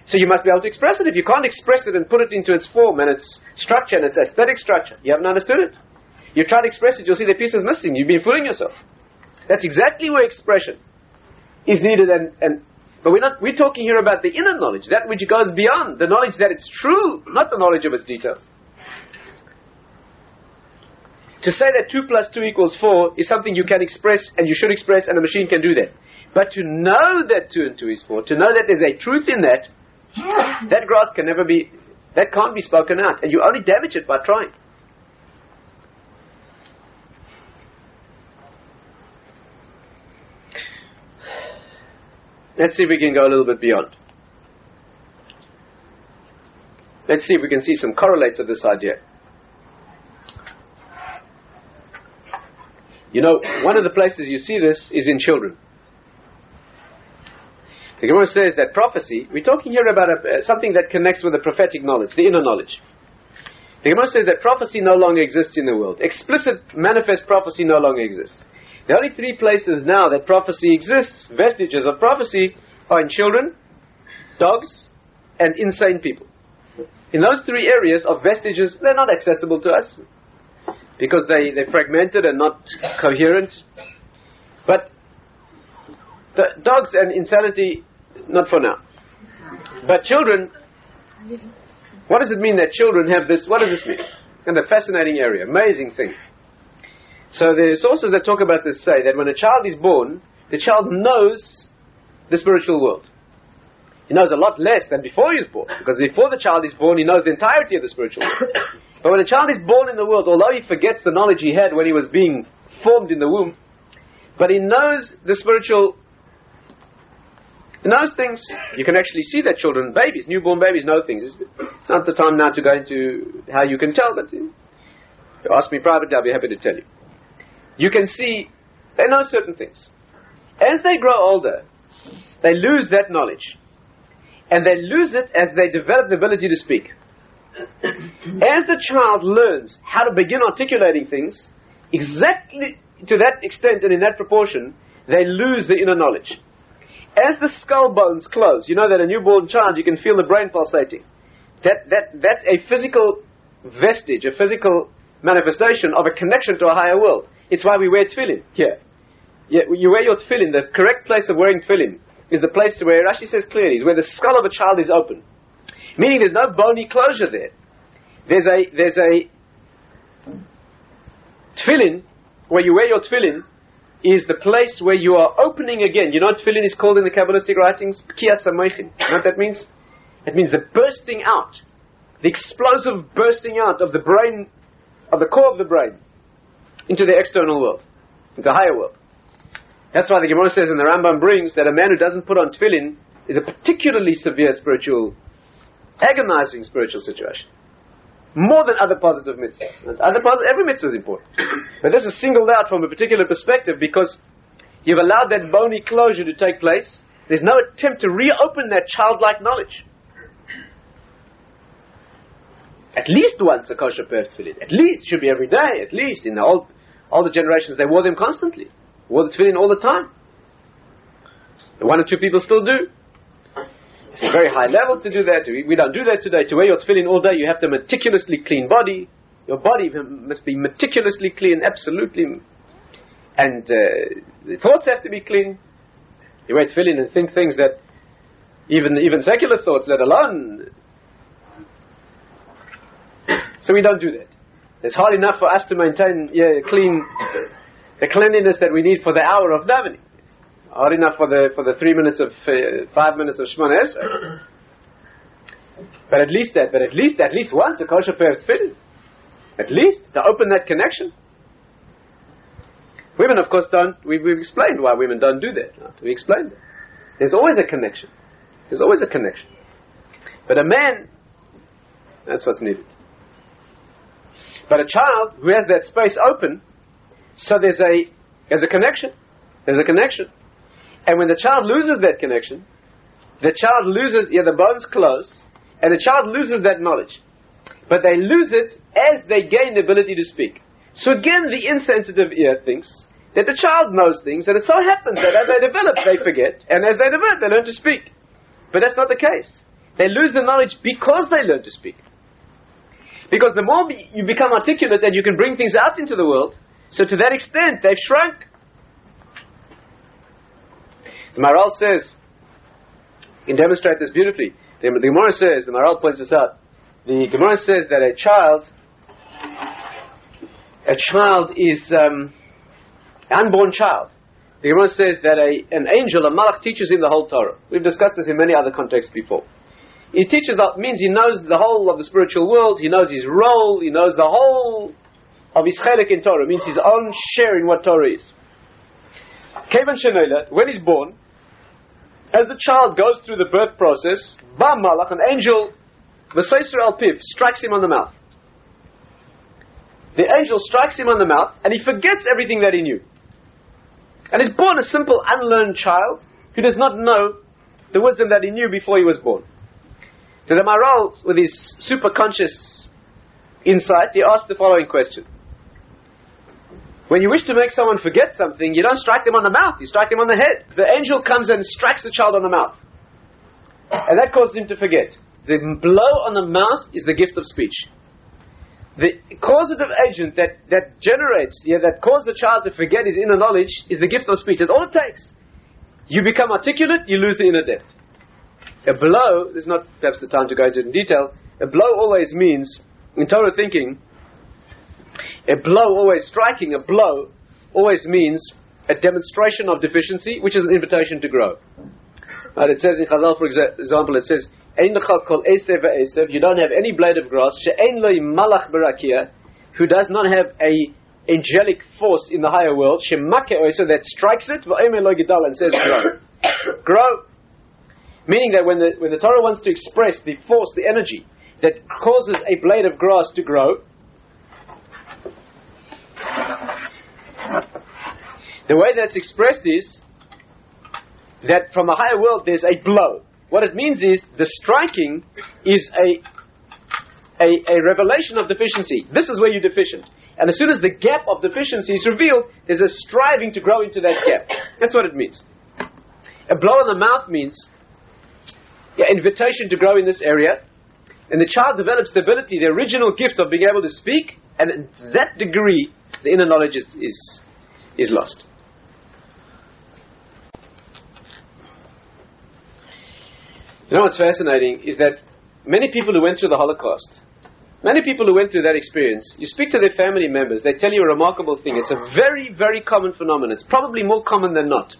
So you must be able to express it. If you can't express it and put it into its form and its structure and its aesthetic structure, you haven't understood it. You try to express it, you'll see the piece is missing. You've been fooling yourself. That's exactly where expression is needed and, and but we're not, we're talking here about the inner knowledge, that which goes beyond, the knowledge that it's true, not the knowledge of its details. To say that 2 plus 2 equals 4 is something you can express and you should express and a machine can do that. But to know that 2 and 2 is 4, to know that there's a truth in that, that grass can never be, that can't be spoken out. And you only damage it by trying. Let's see if we can go a little bit beyond. Let's see if we can see some correlates of this idea. You know, one of the places you see this is in children. The Gemara says that prophecy, we're talking here about a, uh, something that connects with the prophetic knowledge, the inner knowledge. The Gemara says that prophecy no longer exists in the world. Explicit, manifest prophecy no longer exists. The only three places now that prophecy exists, vestiges of prophecy, are in children, dogs, and insane people. In those three areas of vestiges, they're not accessible to us because they, they're fragmented and not coherent. But the dogs and insanity, not for now. But children, what does it mean that children have this? What does this mean? And a fascinating area, amazing thing. So the sources that talk about this say that when a child is born, the child knows the spiritual world. He knows a lot less than before he was born, because before the child is born, he knows the entirety of the spiritual world. but when a child is born in the world, although he forgets the knowledge he had when he was being formed in the womb, but he knows the spiritual. He those things. You can actually see that children, babies, newborn babies, know things. It's not the time now to go into how you can tell, but uh, you ask me privately, I'll be happy to tell you. You can see they know certain things. As they grow older, they lose that knowledge and they lose it as they develop the ability to speak. as the child learns how to begin articulating things, exactly to that extent and in that proportion, they lose the inner knowledge. As the skull bones close, you know that a newborn child, you can feel the brain pulsating. That, that, that's a physical vestige, a physical manifestation of a connection to a higher world. It's why we wear tefillin here. Yeah, you wear your tefillin, the correct place of wearing tefillin is the place where Rashi says clearly is where the skull of a child is open, meaning there's no bony closure there. There's a there's a tefillin where you wear your tefillin is the place where you are opening again. You know what tefillin is called in the Kabbalistic writings? Kiyas You know what that means? It means the bursting out, the explosive bursting out of the brain, of the core of the brain, into the external world, into the higher world. That's why the Gemara says, and the Rambam brings, that a man who doesn't put on tefillin is a particularly severe spiritual, agonizing spiritual situation. More than other positive mitzvahs. Other posit- every mitzvah is important. But this is singled out from a particular perspective because you've allowed that bony closure to take place. There's no attempt to reopen that childlike knowledge. At least once a kosher of tefillin. At least, should be every day, at least. In the old, all the generations, they wore them constantly wore the tefillin all the time. One or two people still do. It's a very high level to do that. We, don't do that today. To wear your tefillin all day, you have to meticulously clean body. Your body must be meticulously clean, absolutely. And uh, the thoughts have to be clean. You wear tefillin and think things that even even secular thoughts, let alone. So we don't do that. It's hard enough for us to maintain yeah, clean the cleanliness that we need for the hour of davening. Hard enough for the for the three minutes of uh, five minutes of Shemona. But at least that, but at least at least once a kosher pair is fitted. At least to open that connection. Women, of course, don't. We, we've explained why women don't do that. Right? We explained it. There's always a connection. There's always a connection. But a man, that's what's needed. But a child who has that space open, so there's a there's a connection. There's a connection. And when the child loses that connection, the child loses yeah, the bones close, and the child loses that knowledge. But they lose it as they gain the ability to speak. So again, the insensitive ear thinks that the child knows things, and it so happens that as they develop, they forget, and as they develop, they learn to speak. But that's not the case. They lose the knowledge because they learn to speak. Because the more you become articulate and you can bring things out into the world, so to that extent, they've shrunk. The Maharal says, can demonstrate this beautifully. The, the Gemara says, the Maharal points this out, the Gemara says that a child, a child is um, unborn child. The Gemara says that a, an angel, a malach, teaches him the whole Torah. We've discussed this in many other contexts before. He teaches that means he knows the whole of the spiritual world, he knows his role, he knows the whole of his chelik in Torah, means his own share in what Torah is. Kevan Shenoilet, when he's born, as the child goes through the birth process, Bam Malach, an angel, V'seisr al Piv, strikes him on the mouth. the angel strikes him on the mouth and he forgets everything that he knew. And is born a simple, unlearned child who does not know the wisdom that he knew before he was born. So the Maharal, with his super conscious insight, he asked the following question. When you wish to make someone forget something, you don't strike them on the mouth, you strike them on the head. The angel comes and strikes the child on the mouth. And that causes him to forget. The blow on the mouth is the gift of speech. The causative agent that, that generates, yeah, that causes the child to forget his inner knowledge is the gift of speech. That's all it takes. You become articulate, you lose the inner depth. A blow, there's not perhaps the time to go into it in detail, a blow always means, in Torah thinking, a blow always, striking a blow, always means a demonstration of deficiency, which is an invitation to grow. And it says in Chazal, for example, it says, you don't have any blade of grass, malach who does not have a angelic force in the higher world, that strikes it, and says grow. <coughs> grow. Meaning that when the, when the Torah wants to express the force, the energy that causes a blade of grass to grow, the way that's expressed is that from the higher world there's a blow. What it means is the striking is a, a, a revelation of deficiency. This is where you're deficient. And as soon as the gap of deficiency is revealed, there's a striving to grow into that gap. That's what it means. A blow on the mouth means yeah, invitation to grow in this area. And the child develops the ability, the original gift of being able to speak, and in that degree, the inner knowledge is, is, is lost. You know what's fascinating is that many people who went through the Holocaust, many people who went through that experience, you speak to their family members, they tell you a remarkable thing. It's a very, very common phenomenon. It's probably more common than not.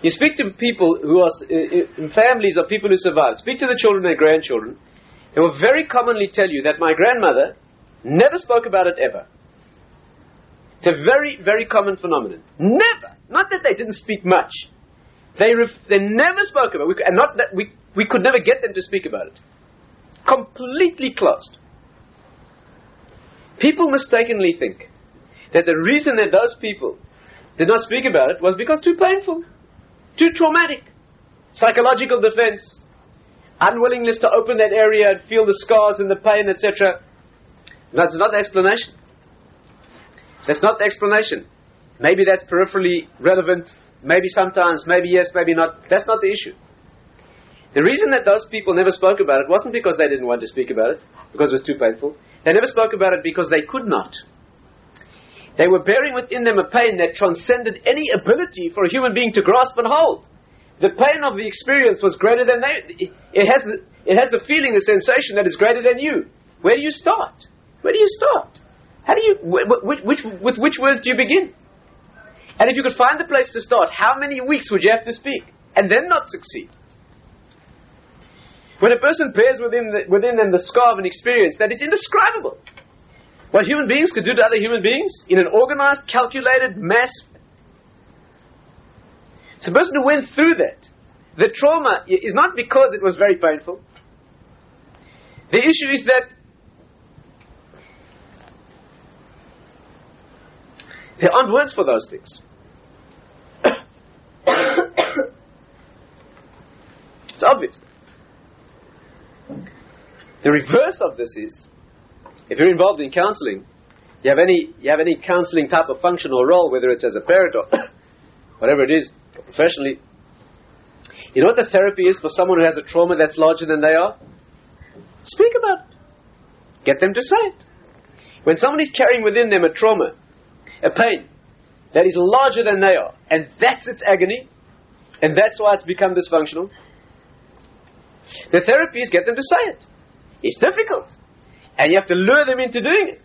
You speak to people who are in families of people who survived. Speak to the children and grandchildren. They will very commonly tell you that my grandmother never spoke about it ever. It's a very, very common phenomenon. Never. Not that they didn't speak much. They, ref- they never spoke about it. We, and not that we, we could never get them to speak about it. Completely closed. People mistakenly think that the reason that those people did not speak about it was because too painful. Too traumatic. Psychological defense. Unwillingness to open that area and feel the scars and the pain, etc. That's not the explanation. That's not the explanation. Maybe that's peripherally relevant. Maybe sometimes, maybe yes, maybe not. That's not the issue. The reason that those people never spoke about it wasn't because they didn't want to speak about it, because it was too painful. They never spoke about it because they could not. They were bearing within them a pain that transcended any ability for a human being to grasp and hold. The pain of the experience was greater than they. It has the, it has the feeling, the sensation that is greater than you. Where do you start? Where do you start? How do you, which, which, with which words do you begin? And if you could find the place to start, how many weeks would you have to speak? And then not succeed? When a person bears within, the, within them the scar of an experience that is indescribable, what human beings could do to other human beings in an organized, calculated mass. So the person who went through that, the trauma is not because it was very painful. The issue is that there aren't words for those things. It's obvious. The reverse of this is if you're involved in counseling, you have any you have any counseling type of function or role, whether it's as a parent or <coughs> whatever it is, professionally. You know what the therapy is for someone who has a trauma that's larger than they are? Speak about it. Get them to say it. When somebody's carrying within them a trauma, a pain that is larger than they are, and that's its agony, and that's why it's become dysfunctional, the therapy is get them to say it. It's difficult. And you have to lure them into doing it.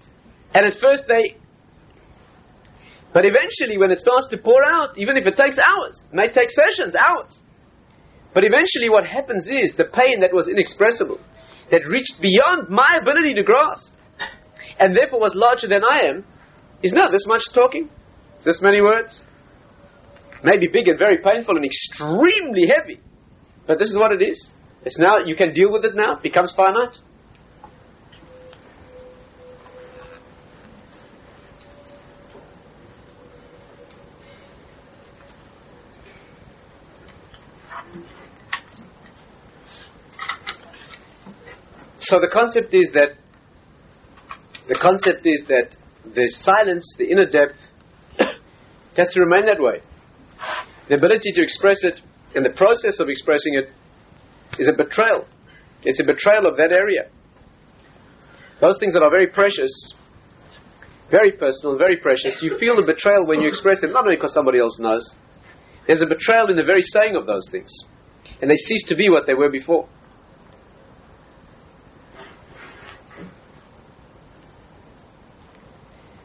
And at first they. But eventually, when it starts to pour out, even if it takes hours, it may take sessions, hours. But eventually, what happens is the pain that was inexpressible, that reached beyond my ability to grasp, and therefore was larger than I am, is now this much talking, this many words? maybe big and very painful and extremely heavy. But this is what it is. It's now you can deal with it now, it becomes finite. So the concept is that the concept is that the silence, the inner depth, has to remain that way. The ability to express it and the process of expressing it is a betrayal. It's a betrayal of that area. Those things that are very precious, very personal, very precious, you feel the betrayal when you express them, not only because somebody else knows. There's a betrayal in the very saying of those things. And they cease to be what they were before.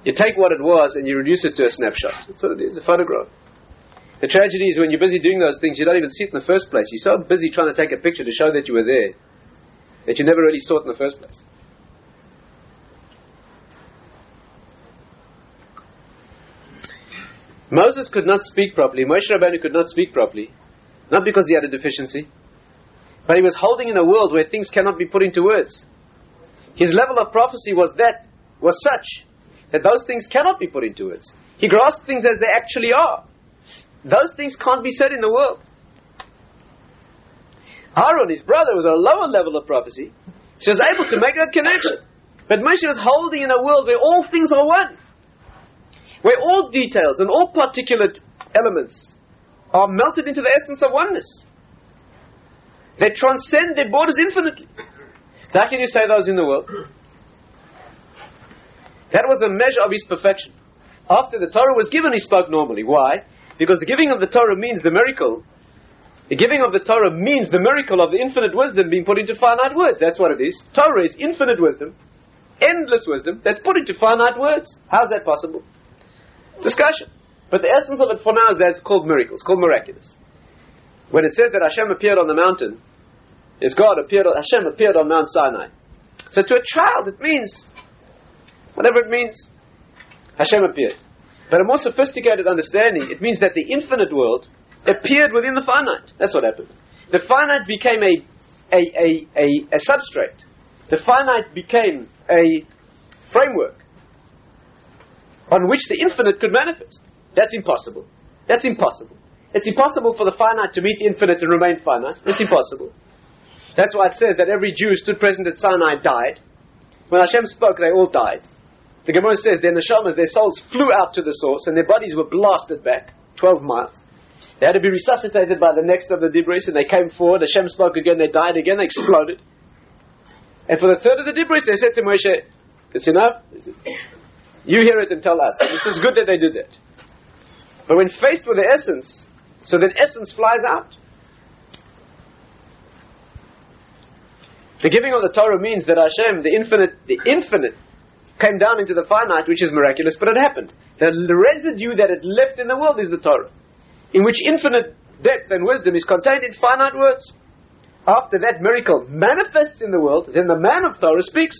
You take what it was and you reduce it to a snapshot. That's what it is, a photograph. The tragedy is when you're busy doing those things, you don't even see it in the first place. You're so busy trying to take a picture to show that you were there that you never really saw it in the first place. Moses could not speak properly. Moshe Rabbeinu could not speak properly, not because he had a deficiency, but he was holding in a world where things cannot be put into words. His level of prophecy was that was such that those things cannot be put into words. He grasped things as they actually are. Those things can't be said in the world. Aaron, his brother, was a lower level of prophecy. He was able to make that connection. But Moshe was holding in a world where all things are one. Where all details and all particulate elements are melted into the essence of oneness. They transcend their borders infinitely. How can you say those in the world? That was the measure of his perfection. After the Torah was given, he spoke normally. Why? Because the giving of the Torah means the miracle. The giving of the Torah means the miracle of the infinite wisdom being put into finite words. That's what it is. Torah is infinite wisdom, endless wisdom, that's put into finite words. How's that possible? Discussion. But the essence of it for now is that it's called miracles, called miraculous. When it says that Hashem appeared on the mountain, is God appeared, Hashem appeared on Mount Sinai. So to a child, it means whatever it means, Hashem appeared. But a more sophisticated understanding, it means that the infinite world appeared within the finite. That's what happened. The finite became a, a, a, a, a substrate. The finite became a framework on which the infinite could manifest. That's impossible. That's impossible. It's impossible for the finite to meet the infinite and remain finite. It's impossible. That's why it says that every Jew stood present at Sinai died. When Hashem spoke, they all died. The Gemara says their neshamas, their souls flew out to the source and their bodies were blasted back 12 miles. They had to be resuscitated by the next of the dibris and they came forward. Hashem spoke again, they died again, they exploded. And for the third of the dibris, they said to Moshe, It's enough. You hear it and tell us. It's just good that they did that. But when faced with the essence, so that essence flies out. The giving of the Torah means that Hashem, the infinite, the infinite, came down into the finite, which is miraculous, but it happened. The, residue that it left in the world is the Torah, in which infinite depth and wisdom is contained in finite words. After that miracle manifests in the world, then the man of Torah speaks.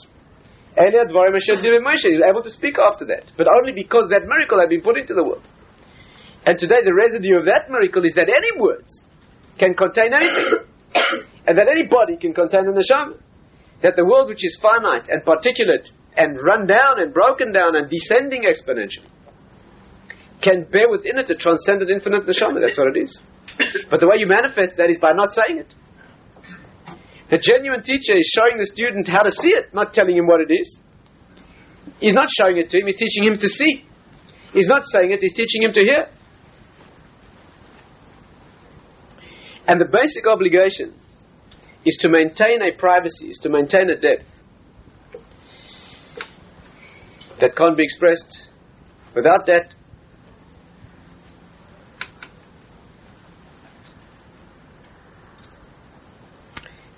Eliad Moshe is able to speak after that, but only because that miracle had been put into the world. And today the residue of that miracle is that any words can contain anything. <coughs> and that any body can contain the neshama. That the world which is finite and particulate and run down and broken down and descending exponentially can bear within it a transcendent infinite neshama. That's what it is. But the way you manifest that is by not saying it. The genuine teacher is showing the student how to see it, not telling him what it is. He's not showing it to him, he's teaching him to see. He's not saying it, he's teaching him to hear. And the basic obligation is to maintain a privacy, is to maintain a depth that can't be expressed. Without that,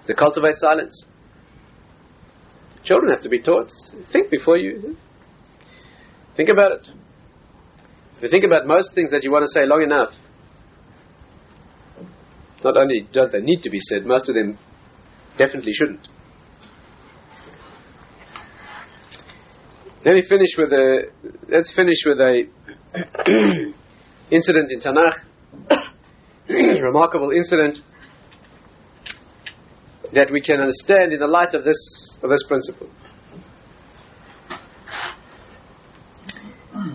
to cultivate silence. Children have to be taught. Think before you think about it. If you think about most things that you want to say long enough, not only don't they need to be said, most of them definitely shouldn't. Let me finish with a. Let's finish with a <coughs> incident in Tanakh, <coughs> remarkable incident that we can understand in the light of this of this principle.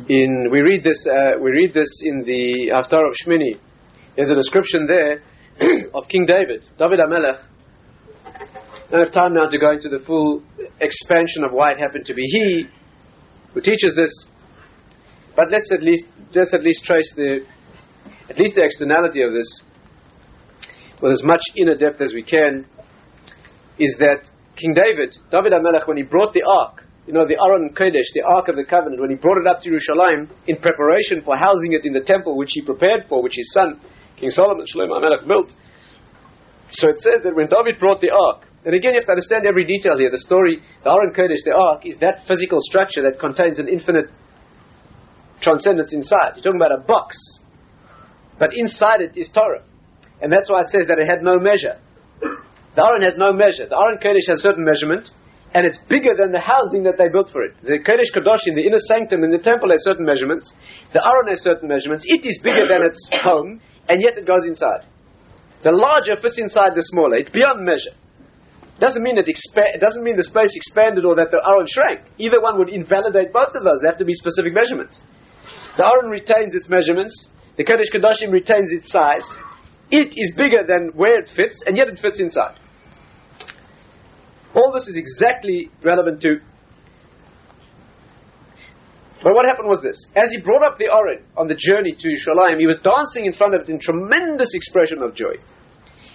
In we read this uh, we read this in the Haftarah of Shmini. There's a description there <coughs> of King David, David HaMelech, I don't have time now to go into the full expansion of why it happened to be he who teaches this, but let's at least let's at least trace the at least the externality of this with as much inner depth as we can. Is that King David, David HaMelech, when he brought the ark, you know, the Aron Kodesh, the Ark of the Covenant, when he brought it up to Jerusalem in preparation for housing it in the temple which he prepared for, which his son, King Solomon, Shlomo HaMelech, built. So it says that when David brought the Ark, and again, you have to understand every detail here. The story, the Aron Kodesh, the Ark, is that physical structure that contains an infinite transcendence inside. You're talking about a box, but inside it is Torah. And that's why it says that it had no measure. The Aron has no measure. The Aron Kodesh has certain measurement, and it's bigger than the housing that they built for it. The Kodesh Kadoshim, the inner sanctum in the temple has certain measurements. The Aron has certain measurements. It is bigger than its home, and yet it goes inside. The larger fits inside the smaller. It's beyond measure. Doesn't mean it, expa- doesn't mean the space expanded or that the Aron shrank. Either one would invalidate both of those. They have to be specific measurements. The Aron retains its measurements. The Kodesh Kodashim retains its size. It is bigger than where it fits, and yet it fits inside. All this is exactly relevant to. But what happened was this: as he brought up the Aron on the journey to Shalim, he was dancing in front of it in tremendous expression of joy.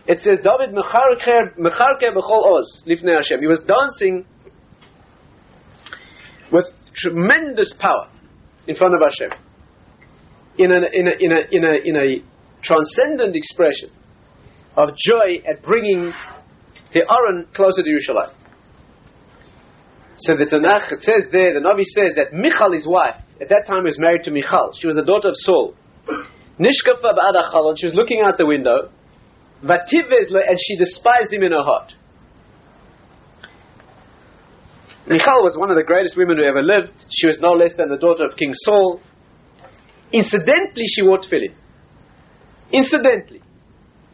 It says David mecharke b'chol oz lifnei Hashem. He was dancing with tremendous power in front of Hashem, in a, in a, in a, in a, in a transcendent expression of joy at bringing the Aron closer to Yerushalayim. So the Tanakh, it says there, the Navi says that Michal, his wife, at that time was married to Michal. She was the daughter of Saul. Nishkafa ba'ad she was looking out the window, and she despised him in her heart. Michal was one of the greatest women who ever lived. She was no less than the daughter of King Saul. Incidentally, she wore tefillin. Incidentally,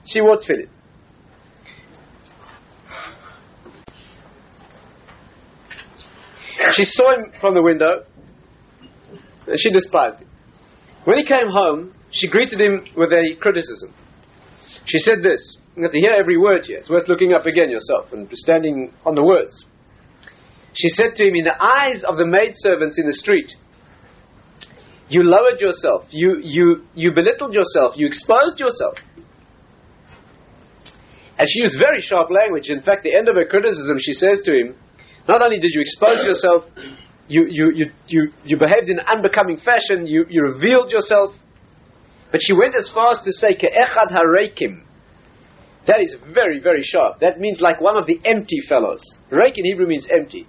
she wore tefillin. She saw him from the window, she despised him. When he came home, she greeted him with a criticism. She said this. You have to hear every word here. It's worth looking up again yourself and standing on the words. She said to him, In the eyes of the maidservants in the street, you lowered yourself, you, you, you belittled yourself, you exposed yourself. And she used very sharp language. In fact, the end of her criticism, she says to him, Not only did you expose yourself, you, you, you, you, you behaved in an unbecoming fashion, you, you revealed yourself, but she went as far as to say, Ke'echad harekim. That is very, very sharp. That means like one of the empty fellows. Reik in Hebrew means empty.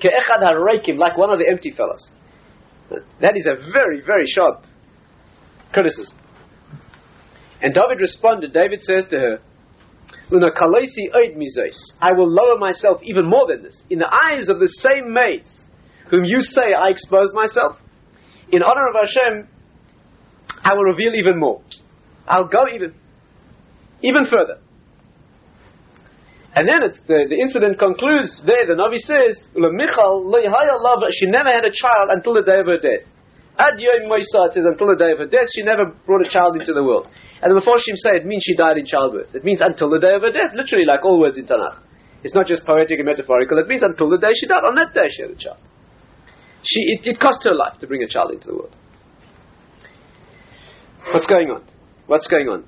Ke'echad harekim, like one of the empty fellows. That is a very, very sharp criticism. And David responded, David says to her, I will lower myself even more than this. In the eyes of the same maids whom you say I expose myself, in honor of Hashem, I will reveal even more. I'll go even, even further. And then the, the incident concludes there. The Navi says, she never had a child until the day of her death. Ad Yom says, until the day of her death, she never brought a child into the world. And the Meforshim say it means she died in childbirth. It means until the day of her death, literally, like all words in Tanakh. It's not just poetic and metaphorical. It means until the day she died. On that day, she had a child. She, it, it cost her life to bring a child into the world. What's going on? What's going on?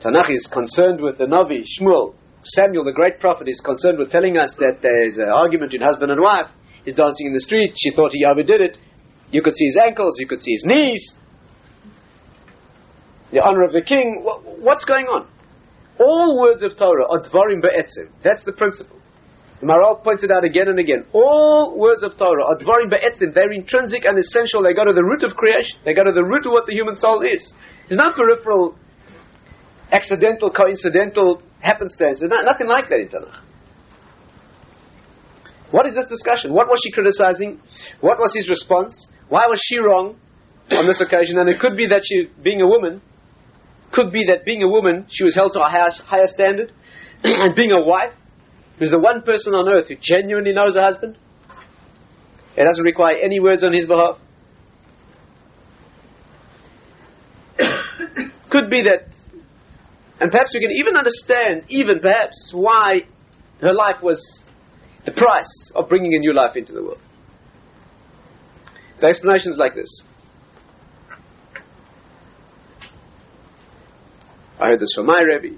Tanakh is concerned with the Navi, Shmuel, Samuel, the great prophet, is concerned with telling us that there's an argument between husband and wife. He's dancing in the street. She thought he overdid it. You could see his ankles. You could see his knees. The honor of the king. What's going on? All words of Torah are dvarim be'etzim. That's the principle. The Maharal points it out again and again. All words of Torah are dvarim be'etzim. They're intrinsic and essential. They go to the root of creation. They go to the root of what the human soul is. There's no peripheral, accidental, coincidental happenstance. There's not, nothing like that in Tanakh. What is this discussion? What was she criticizing? What was his response? Why was she wrong on this occasion? And it could be that she, being a woman, could be that being a woman, she was held to a higher, higher standard, <clears throat> and being a wife, who's the one person on earth who genuinely knows her husband, it doesn't require any words on his behalf. Could be that And perhaps we can even understand, even perhaps, why her life was the price of bringing a new life into the world. The explanation is like this. I heard this from my Rebbe.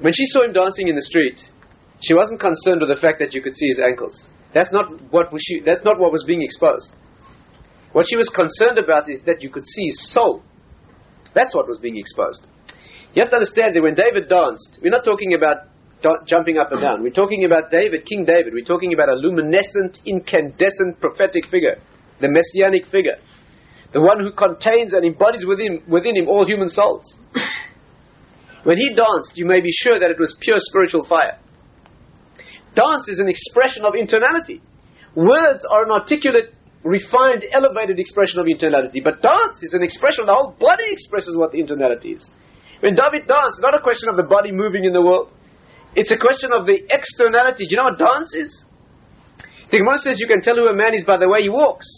When she saw him dancing in the street, she wasn't concerned with the fact that you could see his ankles. That's not what was she, that's not what was being exposed. What she was concerned about is that you could see his soul. That's what was being exposed. You have to understand that when David danced, we're not talking about da- jumping up and down. We're talking about David, King David. We're talking about a luminescent, incandescent prophetic figure, the messianic figure, the one who contains and embodies within, within him all human souls. <coughs> When he danced, you may be sure that it was pure spiritual fire. Dance is an expression of internality. Words are an articulate, refined, elevated expression of internality. But dance is an expression, the whole body expresses what the internality is. When David danced, not a question of the body moving in the world. It's a question of the externality. Do you know what dance is? The Gemara says you can tell who a man is by the way he walks.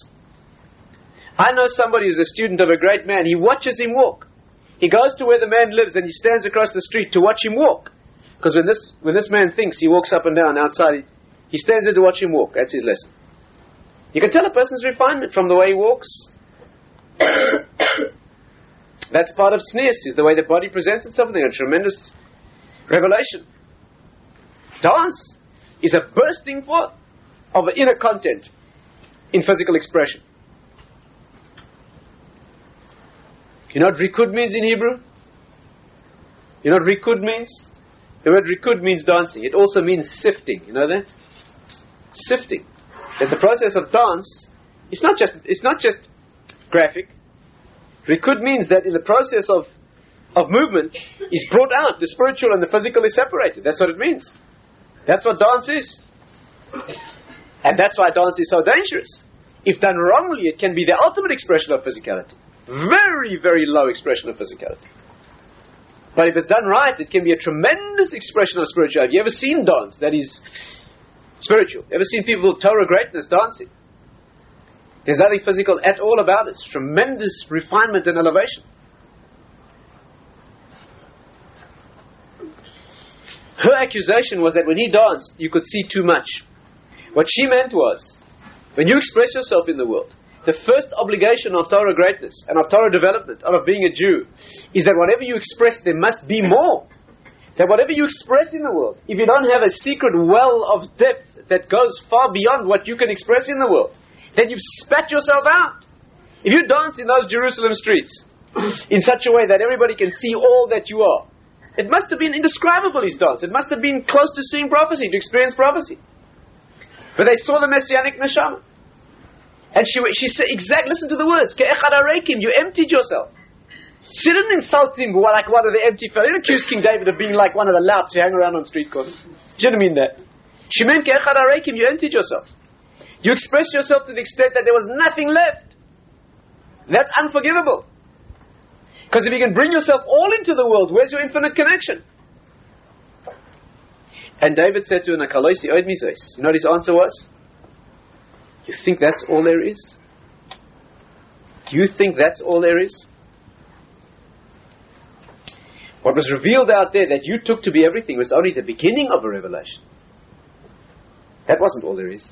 I know somebody who's a student of a great man. He watches him walk. He goes to where the man lives and he stands across the street to watch him walk. Because when this, when this man thinks, he walks up and down outside. He, he stands there to watch him walk. That's his lesson. You can tell a person's refinement from the way he walks. <coughs> That's part of tznius, is the way the body presents itself. A tremendous revelation. Dance is a bursting forth of inner content in physical expression. You know what rikud means in Hebrew? You know what rikud means? The word rikud means dancing. It also means sifting. You know that? Sifting. That the process of dance is not just it's not just graphic. Rikud means that in the process of of movement is brought out. The spiritual and the physical is separated. That's what it means. That's what dance is. And that's why dance is so dangerous. If done wrongly, it can be the ultimate expression of physicality. Very, very low expression of physicality. But if it's done right, it can be a tremendous expression of spirituality. Have you ever seen dance that is spiritual? Ever seen people with Torah greatness dancing? There's nothing physical at all about it. It's tremendous refinement and elevation. Her accusation was that when he danced, you could see too much. What she meant was, when you express yourself in the world, the first obligation of Torah greatness and of Torah development and of being a Jew is that whatever you express, there must be more. That whatever you express in the world, if you don't have a secret well of depth that goes far beyond what you can express in the world, then you've spat yourself out. If you dance in those Jerusalem streets <clears throat> in such a way that everybody can see all that you are, it must have been indescribable, his dance. It must have been close to seeing prophecy, to experience prophecy. But they saw the messianic neshama. And she, she said, exact, listen to the words, you emptied yourself. She didn't insult him like one of the empty fellows. She didn't accuse King David of being like one of the louts who hang around on street corners. She didn't mean that. She meant, you emptied yourself. You expressed yourself to the extent that there was nothing left. That's unforgivable. Because if you can bring yourself all into the world, where's your infinite connection? And David said to Nakaloisi, You know what his answer was? You think that's all there is? Do you think that's all there is? What was revealed out there that you took to be everything was only the beginning of a revelation. That wasn't all there is.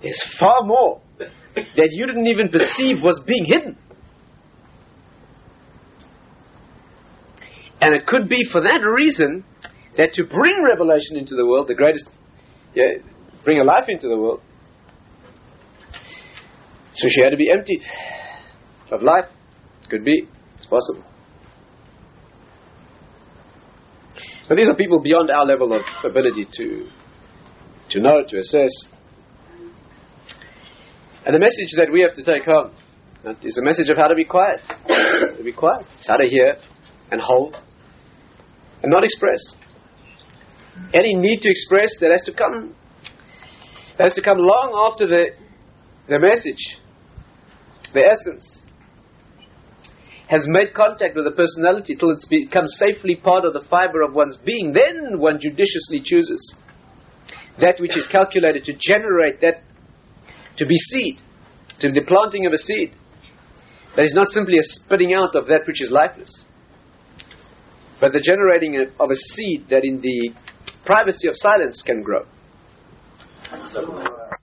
There's far more that you didn't even perceive was being hidden. And it could be for that reason that to bring revelation into the world, the greatest, yeah, bring a life into the world, so she had to be emptied of life. Could be. It's possible. But these are people beyond our level of ability to to know, to assess. And the message that we have to take home is a message of how to be quiet. <coughs> to be quiet. It's how to hear and hold and not express. Any need to express that has to come that has to come long after the the message the essence, has made contact with the personality till it's become safely part of the fiber of one's being, then one judiciously chooses that which is calculated to generate that, to be seed, to the planting of a seed. That is not simply a spitting out of that which is lifeless. but the generating of a seed that in the privacy of silence can grow. Uh,